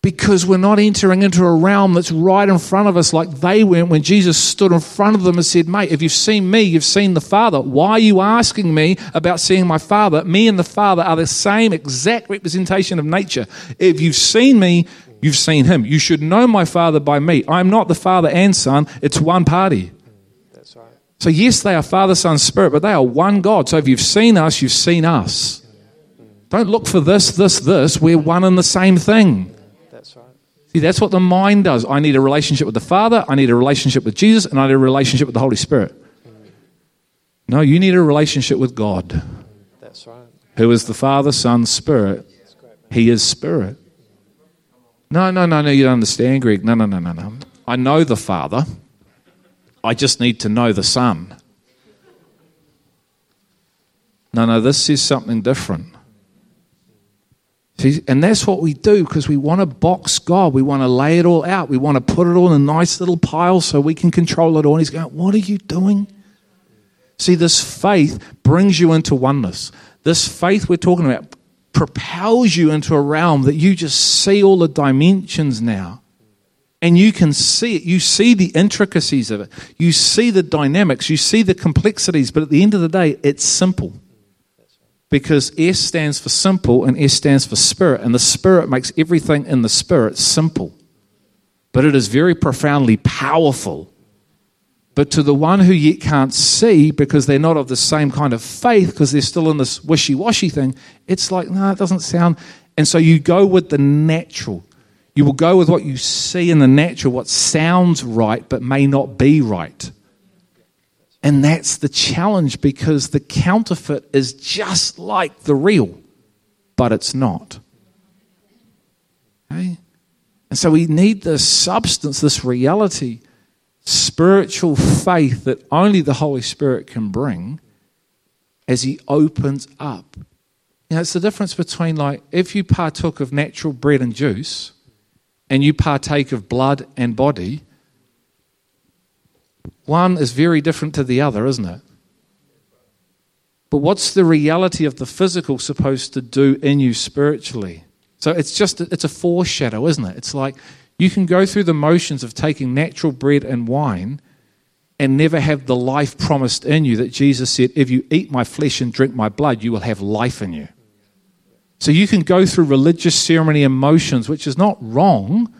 A: Because we're not entering into a realm that's right in front of us like they went when Jesus stood in front of them and said, Mate, if you've seen me, you've seen the Father. Why are you asking me about seeing my Father? Me and the Father are the same exact representation of nature. If you've seen me, you've seen him. You should know my Father by me. I'm not the Father and Son, it's one party.
B: That's right.
A: So, yes, they are Father, Son, Spirit, but they are one God. So, if you've seen us, you've seen us. Don't look for this, this, this. We're one and the same thing.
B: That's right.
A: See, that's what the mind does. I need a relationship with the Father, I need a relationship with Jesus, and I need a relationship with the Holy Spirit. No, you need a relationship with God,
B: That's right.
A: who is the Father, Son, Spirit. He is Spirit. No, no, no, no, you don't understand, Greg. No, no, no, no, no. I know the Father. I just need to know the Son. No, no, this is something different. See, and that's what we do because we want to box God. We want to lay it all out. We want to put it all in a nice little pile so we can control it all. And He's going, What are you doing? See, this faith brings you into oneness. This faith we're talking about propels you into a realm that you just see all the dimensions now. And you can see it. You see the intricacies of it. You see the dynamics. You see the complexities. But at the end of the day, it's simple. Because S stands for simple and S stands for spirit. And the spirit makes everything in the spirit simple. But it is very profoundly powerful. But to the one who yet can't see because they're not of the same kind of faith, because they're still in this wishy washy thing, it's like, no, it doesn't sound. And so you go with the natural. You will go with what you see in the natural, what sounds right but may not be right. And that's the challenge because the counterfeit is just like the real, but it's not. Okay? And so we need this substance, this reality, spiritual faith that only the Holy Spirit can bring as He opens up. You know, it's the difference between like if you partook of natural bread and juice and you partake of blood and body, one is very different to the other, isn't it? But what's the reality of the physical supposed to do in you spiritually? So it's just it's a foreshadow, isn't it? It's like you can go through the motions of taking natural bread and wine and never have the life promised in you that Jesus said, if you eat my flesh and drink my blood, you will have life in you. So you can go through religious ceremony and motions, which is not wrong.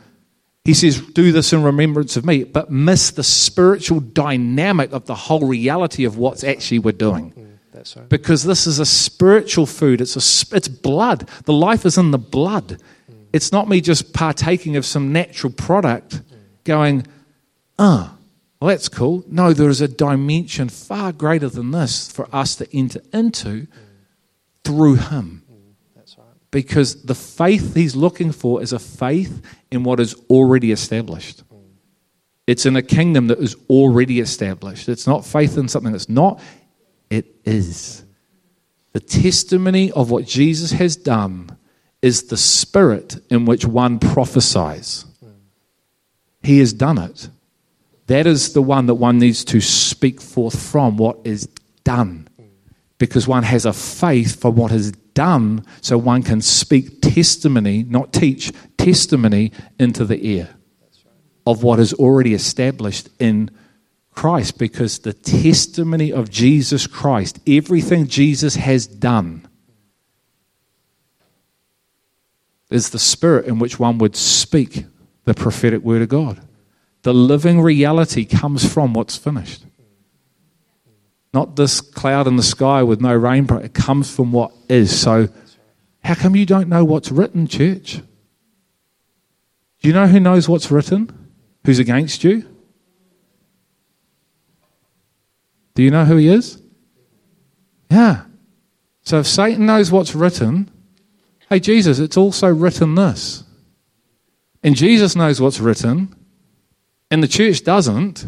A: He says, do this in remembrance of me, but miss the spiritual dynamic of the whole reality of what's actually we're doing.
B: Mm, right.
A: Because this is a spiritual food. It's, a, it's blood. The life is in the blood. It's not me just partaking of some natural product going, ah, well, that's cool. No, there is a dimension far greater than this for us to enter into through Him. Because the faith He's looking for is a faith in what is already established. It's in a kingdom that is already established. It's not faith in something that's not, it is. The testimony of what Jesus has done is the spirit in which one prophesies. He has done it. That is the one that one needs to speak forth from what is done. Because one has a faith for what is done, so one can speak testimony, not teach, testimony into the ear of what is already established in Christ. Because the testimony of Jesus Christ, everything Jesus has done, is the spirit in which one would speak the prophetic word of God. The living reality comes from what's finished. Not this cloud in the sky with no rain, it comes from what is. So, how come you don't know what's written, church? Do you know who knows what's written? Who's against you? Do you know who he is? Yeah. So if Satan knows what's written, hey, Jesus, it's also written this. And Jesus knows what's written, and the church doesn't,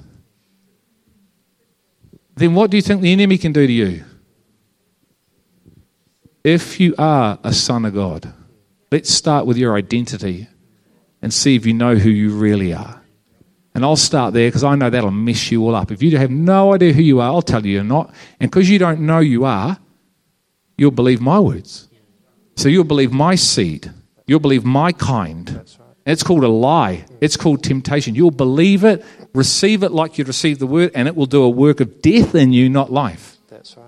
A: then what do you think the enemy can do to you? If you are a son of God, let's start with your identity and see if you know who you really are. And I'll start there because I know that'll mess you all up. If you have no idea who you are, I'll tell you you're not. And because you don't know you are, you'll believe my words. So you'll believe my seed. You'll believe my kind. It's called a lie. It's called temptation. You'll believe it, receive it like you'd receive the word, and it will do a work of death in you, not life.
B: That's right.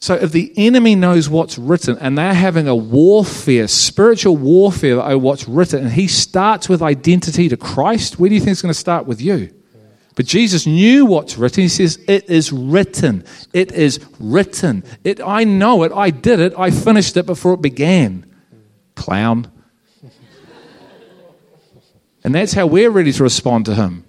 A: So if the enemy knows what's written and they're having a warfare, spiritual warfare over what's written, and he starts with identity to Christ, where do you think it's going to start with you? But Jesus knew what's written. He says, It is written. It is written. It, I know it. I did it. I finished it before it began. Clown. And that's how we're ready to respond to him.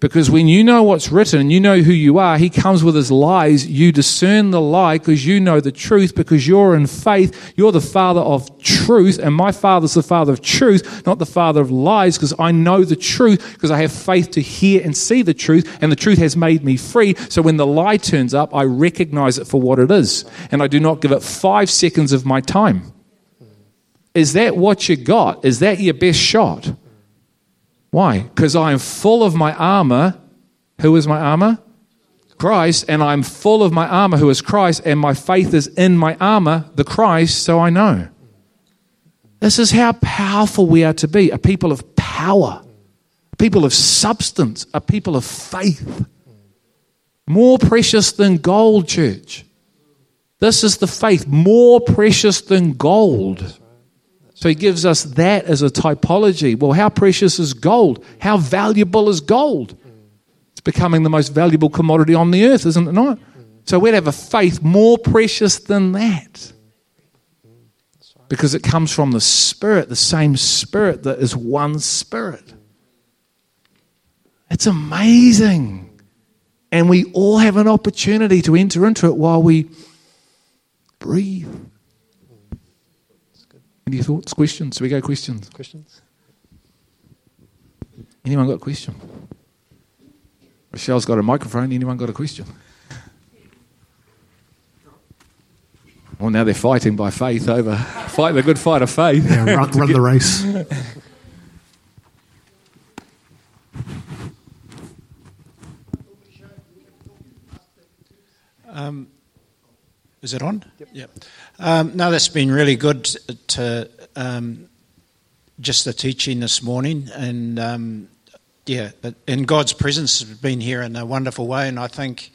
A: Because when you know what's written you know who you are, he comes with his lies. You discern the lie because you know the truth, because you're in faith. You're the father of truth, and my father's the father of truth, not the father of lies, because I know the truth, because I have faith to hear and see the truth, and the truth has made me free. So when the lie turns up, I recognize it for what it is, and I do not give it five seconds of my time. Is that what you got? Is that your best shot? Why? Because I am full of my armor. Who is my armor? Christ, and I'm full of my armor, who is Christ, and my faith is in my armor, the Christ, so I know. This is how powerful we are to be a people of power, a people of substance, a people of faith. More precious than gold, church. This is the faith, more precious than gold. So he gives us that as a typology. Well, how precious is gold? How valuable is gold? It's becoming the most valuable commodity on the earth, isn't it not? So we'd have a faith more precious than that. Because it comes from the Spirit, the same Spirit that is one Spirit. It's amazing. And we all have an opportunity to enter into it while we breathe. Any thoughts, questions? Should we go questions?
B: Questions?
A: Anyone got a question? Michelle's got a microphone. Anyone got a question? Well, now they're fighting by faith over fighting the good fight of faith.
C: Yeah, run, run the race.
D: Um, is it on? Yep. yep. Um, no, that's been really good to um, just the teaching this morning, and um, yeah, in God's presence has been here in a wonderful way. And I think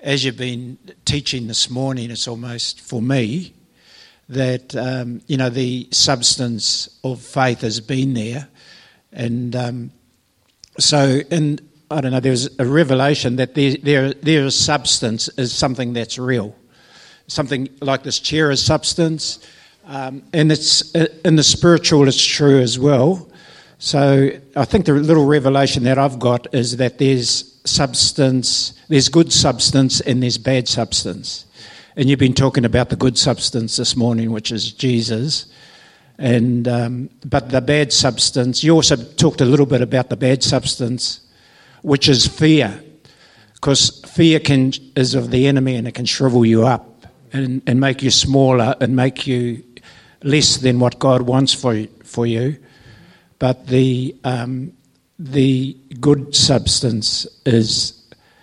D: as you've been teaching this morning, it's almost for me that um, you know the substance of faith has been there, and um, so in I don't know. There's a revelation that there, there, there is substance is something that's real something like this chair is substance, um, and it's in the spiritual it's true as well. So I think the little revelation that I've got is that there's substance, there's good substance, and there's bad substance. And you've been talking about the good substance this morning, which is Jesus. And um, but the bad substance, you also talked a little bit about the bad substance, which is fear, because fear can is of the enemy and it can shrivel you up and, and make you smaller and make you less than what God wants for for you, but the um, the good substance is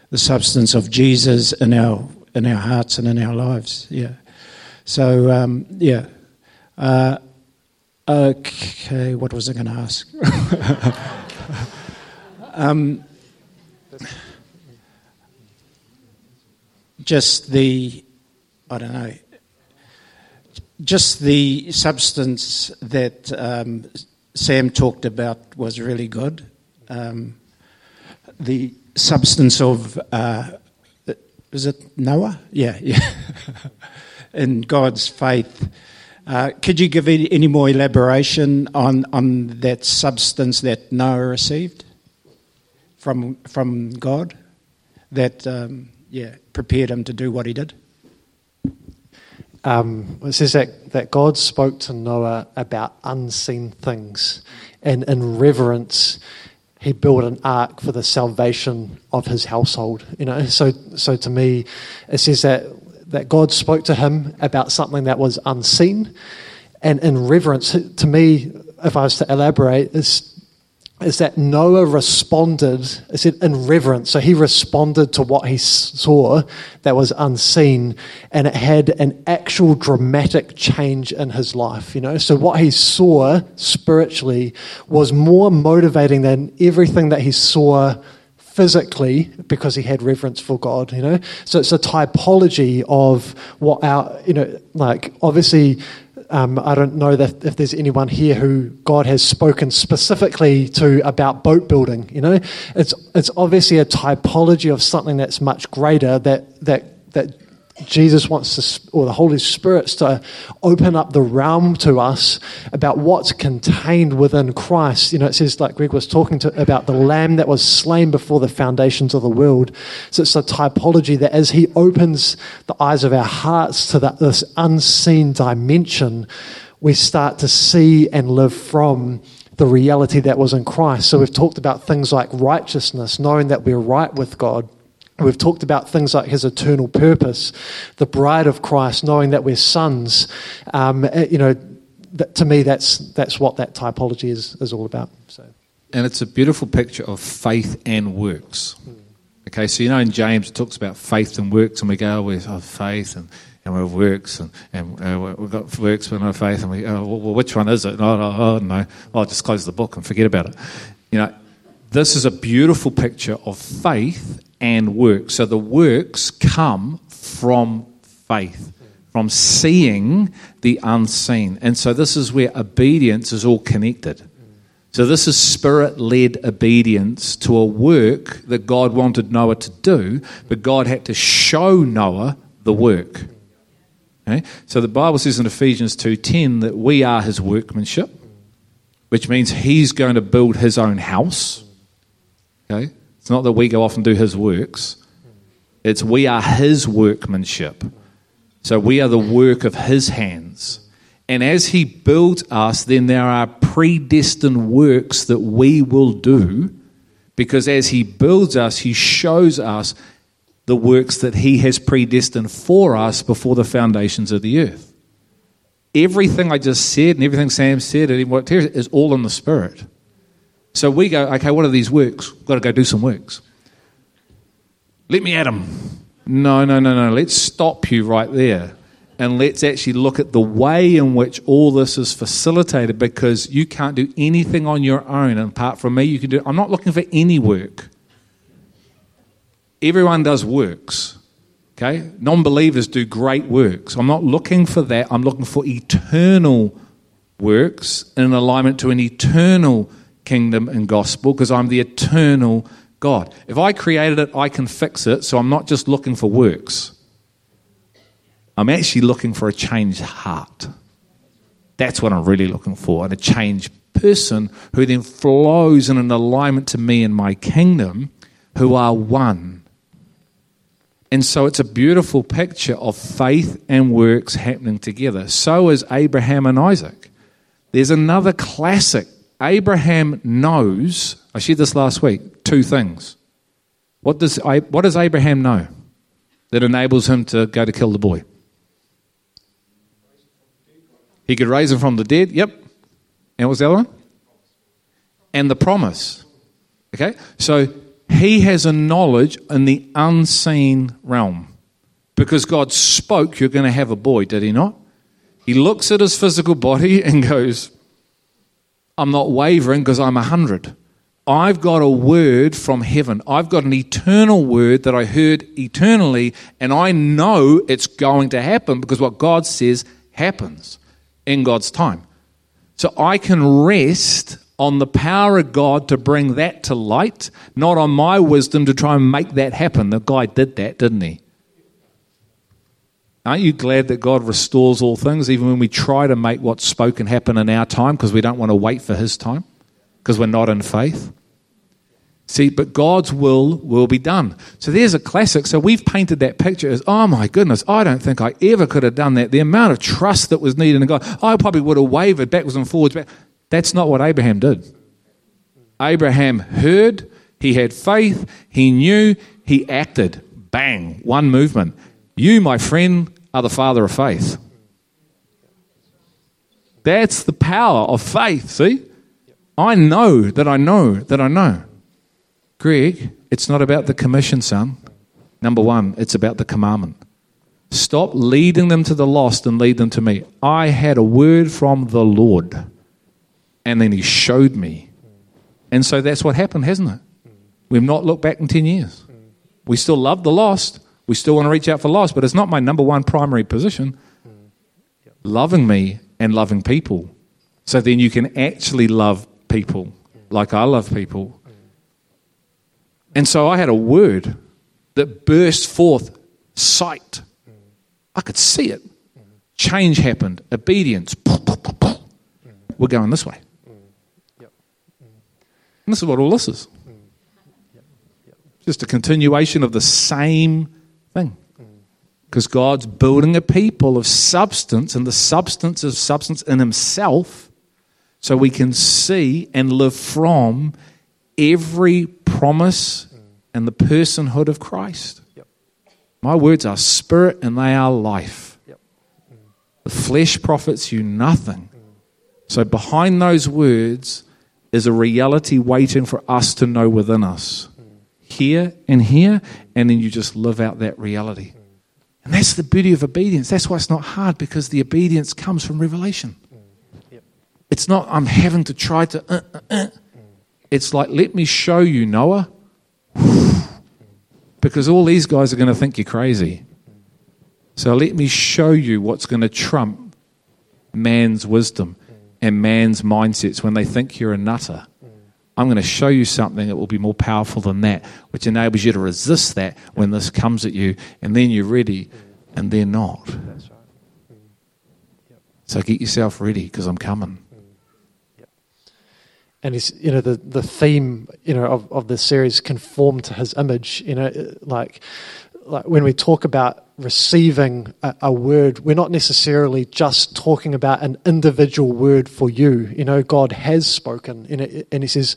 D: the substance of Jesus in our in our hearts and in our lives. Yeah. So um, yeah. Uh, okay, what was I going to ask? um, just the I don't know. Just the substance that um, Sam talked about was really good. Um, the substance of uh, is it Noah? Yeah, yeah. In God's faith. Uh, could you give any more elaboration on, on that substance that Noah received from from God that um, yeah prepared him to do what he did?
B: Um, it says that, that God spoke to Noah about unseen things, and in reverence, he built an ark for the salvation of his household. You know, so so to me, it says that that God spoke to him about something that was unseen, and in reverence, to me, if I was to elaborate, is is that Noah responded, I said in reverence. So he responded to what he saw that was unseen, and it had an actual dramatic change in his life, you know. So what he saw spiritually was more motivating than everything that he saw physically because he had reverence for God, you know. So it's a typology of what our, you know, like obviously um, I don't know that if there's anyone here who God has spoken specifically to about boat building. You know, it's it's obviously a typology of something that's much greater that that that Jesus wants to, or the Holy Spirit to open up the realm to us about what's contained within Christ. You know, it says, like Greg was talking to, about the lamb that was slain before the foundations of the world. So it's a typology that as He opens the eyes of our hearts to that, this unseen dimension, we start to see and live from the reality that was in Christ. So we've talked about things like righteousness, knowing that we're right with God We've talked about things like his eternal purpose, the bride of Christ, knowing that we're sons. Um, eh, you know, that, to me, that's, that's what that typology is, is all about. So.
A: And it's a beautiful picture of faith and works. Mm. Okay, so you know in James it talks about faith and works, and we go, oh, we have faith and, and we have works, and, and uh, we've got works but no faith, and we, oh, well, which one is it? Oh, oh, oh no, I'll just close the book and forget about it. You know, this is a beautiful picture of faith and works. So the works come from faith, from seeing the unseen. And so this is where obedience is all connected. So this is spirit led obedience to a work that God wanted Noah to do, but God had to show Noah the work. Okay? So the Bible says in Ephesians 2:10 that we are his workmanship, which means he's going to build his own house. Okay? It's not that we go off and do his works, it's we are his workmanship. So we are the work of his hands. And as he builds us, then there are predestined works that we will do because as he builds us, he shows us the works that he has predestined for us before the foundations of the earth. Everything I just said and everything Sam said and what is all in the Spirit. So we go, okay, what are these works? We've got to go do some works. Let me at them. No, no, no, no. Let's stop you right there. And let's actually look at the way in which all this is facilitated because you can't do anything on your own. And apart from me, you can do. I'm not looking for any work. Everyone does works. Okay? Non believers do great works. I'm not looking for that. I'm looking for eternal works in alignment to an eternal kingdom and gospel because I'm the eternal God. If I created it, I can fix it, so I'm not just looking for works. I'm actually looking for a changed heart. That's what I'm really looking for, and a changed person who then flows in an alignment to me and my kingdom, who are one. And so it's a beautiful picture of faith and works happening together. So is Abraham and Isaac. There's another classic Abraham knows, I shared this last week, two things. What does, what does Abraham know that enables him to go to kill the boy? He could raise him from the dead. Yep. And what's the other one? And the promise. Okay? So he has a knowledge in the unseen realm. Because God spoke, you're going to have a boy, did he not? He looks at his physical body and goes, I'm not wavering because I'm a hundred. I've got a word from heaven. I've got an eternal word that I heard eternally, and I know it's going to happen because what God says happens in God's time. So I can rest on the power of God to bring that to light, not on my wisdom to try and make that happen. The guy did that, didn't he? Aren't you glad that God restores all things, even when we try to make what's spoken happen in our time because we don't want to wait for His time because we're not in faith? See, but God's will will be done. So there's a classic. So we've painted that picture as, oh my goodness, I don't think I ever could have done that. The amount of trust that was needed in God, I probably would have wavered backwards and forwards. Back. That's not what Abraham did. Abraham heard, he had faith, he knew, he acted. Bang, one movement. You, my friend, are the father of faith. That's the power of faith, see? I know that I know that I know. Greg, it's not about the commission, son. Number one, it's about the commandment. Stop leading them to the lost and lead them to me. I had a word from the Lord, and then He showed me. And so that's what happened, hasn't it? We've not looked back in 10 years. We still love the lost, we still want to reach out for lost, but it's not my number one primary position. Loving me and loving people. So then you can actually love people like I love people. And so I had a word that burst forth sight. I could see it. Change happened, obedience. We're going this way. And this is what all this is. Just a continuation of the same thing. Because God's building a people of substance, and the substance of substance in Himself, so we can see and live from every promise and the personhood of Christ. My words are spirit and they are life. The flesh profits you nothing. So, behind those words is a reality waiting for us to know within us here and here, and then you just live out that reality. And that's the beauty of obedience. That's why it's not hard because the obedience comes from revelation. It's not, I'm having to try to. Uh, uh, uh. It's like, let me show you, Noah. because all these guys are going to think you're crazy. So let me show you what's going to trump man's wisdom and man's mindsets when they think you're a nutter. I'm going to show you something that will be more powerful than that, which enables you to resist that when this comes at you, and then you're ready, and they're not. Mm. So get yourself ready because I'm coming. Mm.
B: And it's you know, the, the theme, you know, of, of the series, conform to his image, you know, like, like when we talk about receiving a, a, word, we're not necessarily just talking about an individual word for you. You know, God has spoken, and, and He says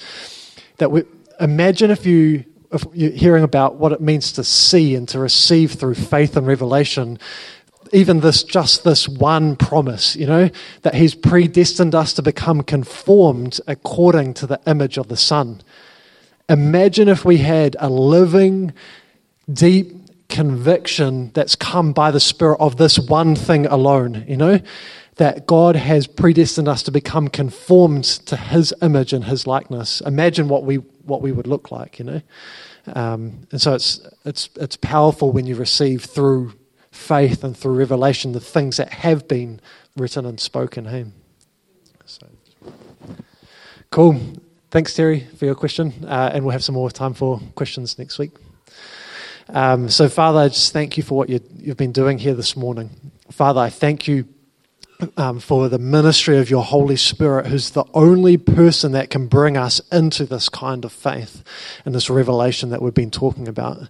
B: that we imagine if you if you're hearing about what it means to see and to receive through faith and revelation. Even this, just this one promise, you know, that He's predestined us to become conformed according to the image of the Son. Imagine if we had a living, deep, conviction that's come by the Spirit of this one thing alone, you know? That God has predestined us to become conformed to His image and His likeness. Imagine what we what we would look like, you know. Um, and so it's it's it's powerful when you receive through faith and through revelation the things that have been written and spoken. Hey, so cool. Thanks, Terry, for your question, uh, and we'll have some more time for questions next week. Um, so, Father, I just thank you for what you, have been doing here this morning. Father, I thank you um, for the ministry of your Holy Spirit, who's the only person that can bring us into this kind of faith and this revelation that we've been talking about.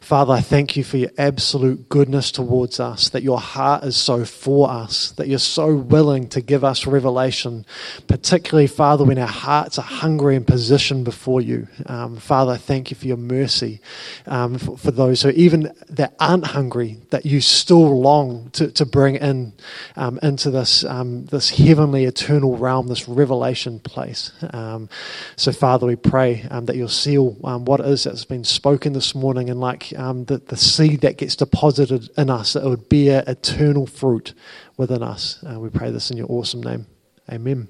B: Father, I thank you for your absolute goodness towards us, that your heart is so for us, that you're so willing to give us revelation, particularly, Father, when our hearts are hungry and positioned before you. Um, Father, I thank you for your mercy um, for, for, those who even that aren't hungry, that you still long to, to bring in um, into into this um, this heavenly, eternal realm, this revelation place. Um, so, Father, we pray um, that you'll seal um, what it is that's been spoken this morning, and like um, the, the seed that gets deposited in us, that it would bear eternal fruit within us. Uh, we pray this in your awesome name. Amen.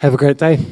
B: Have a great day.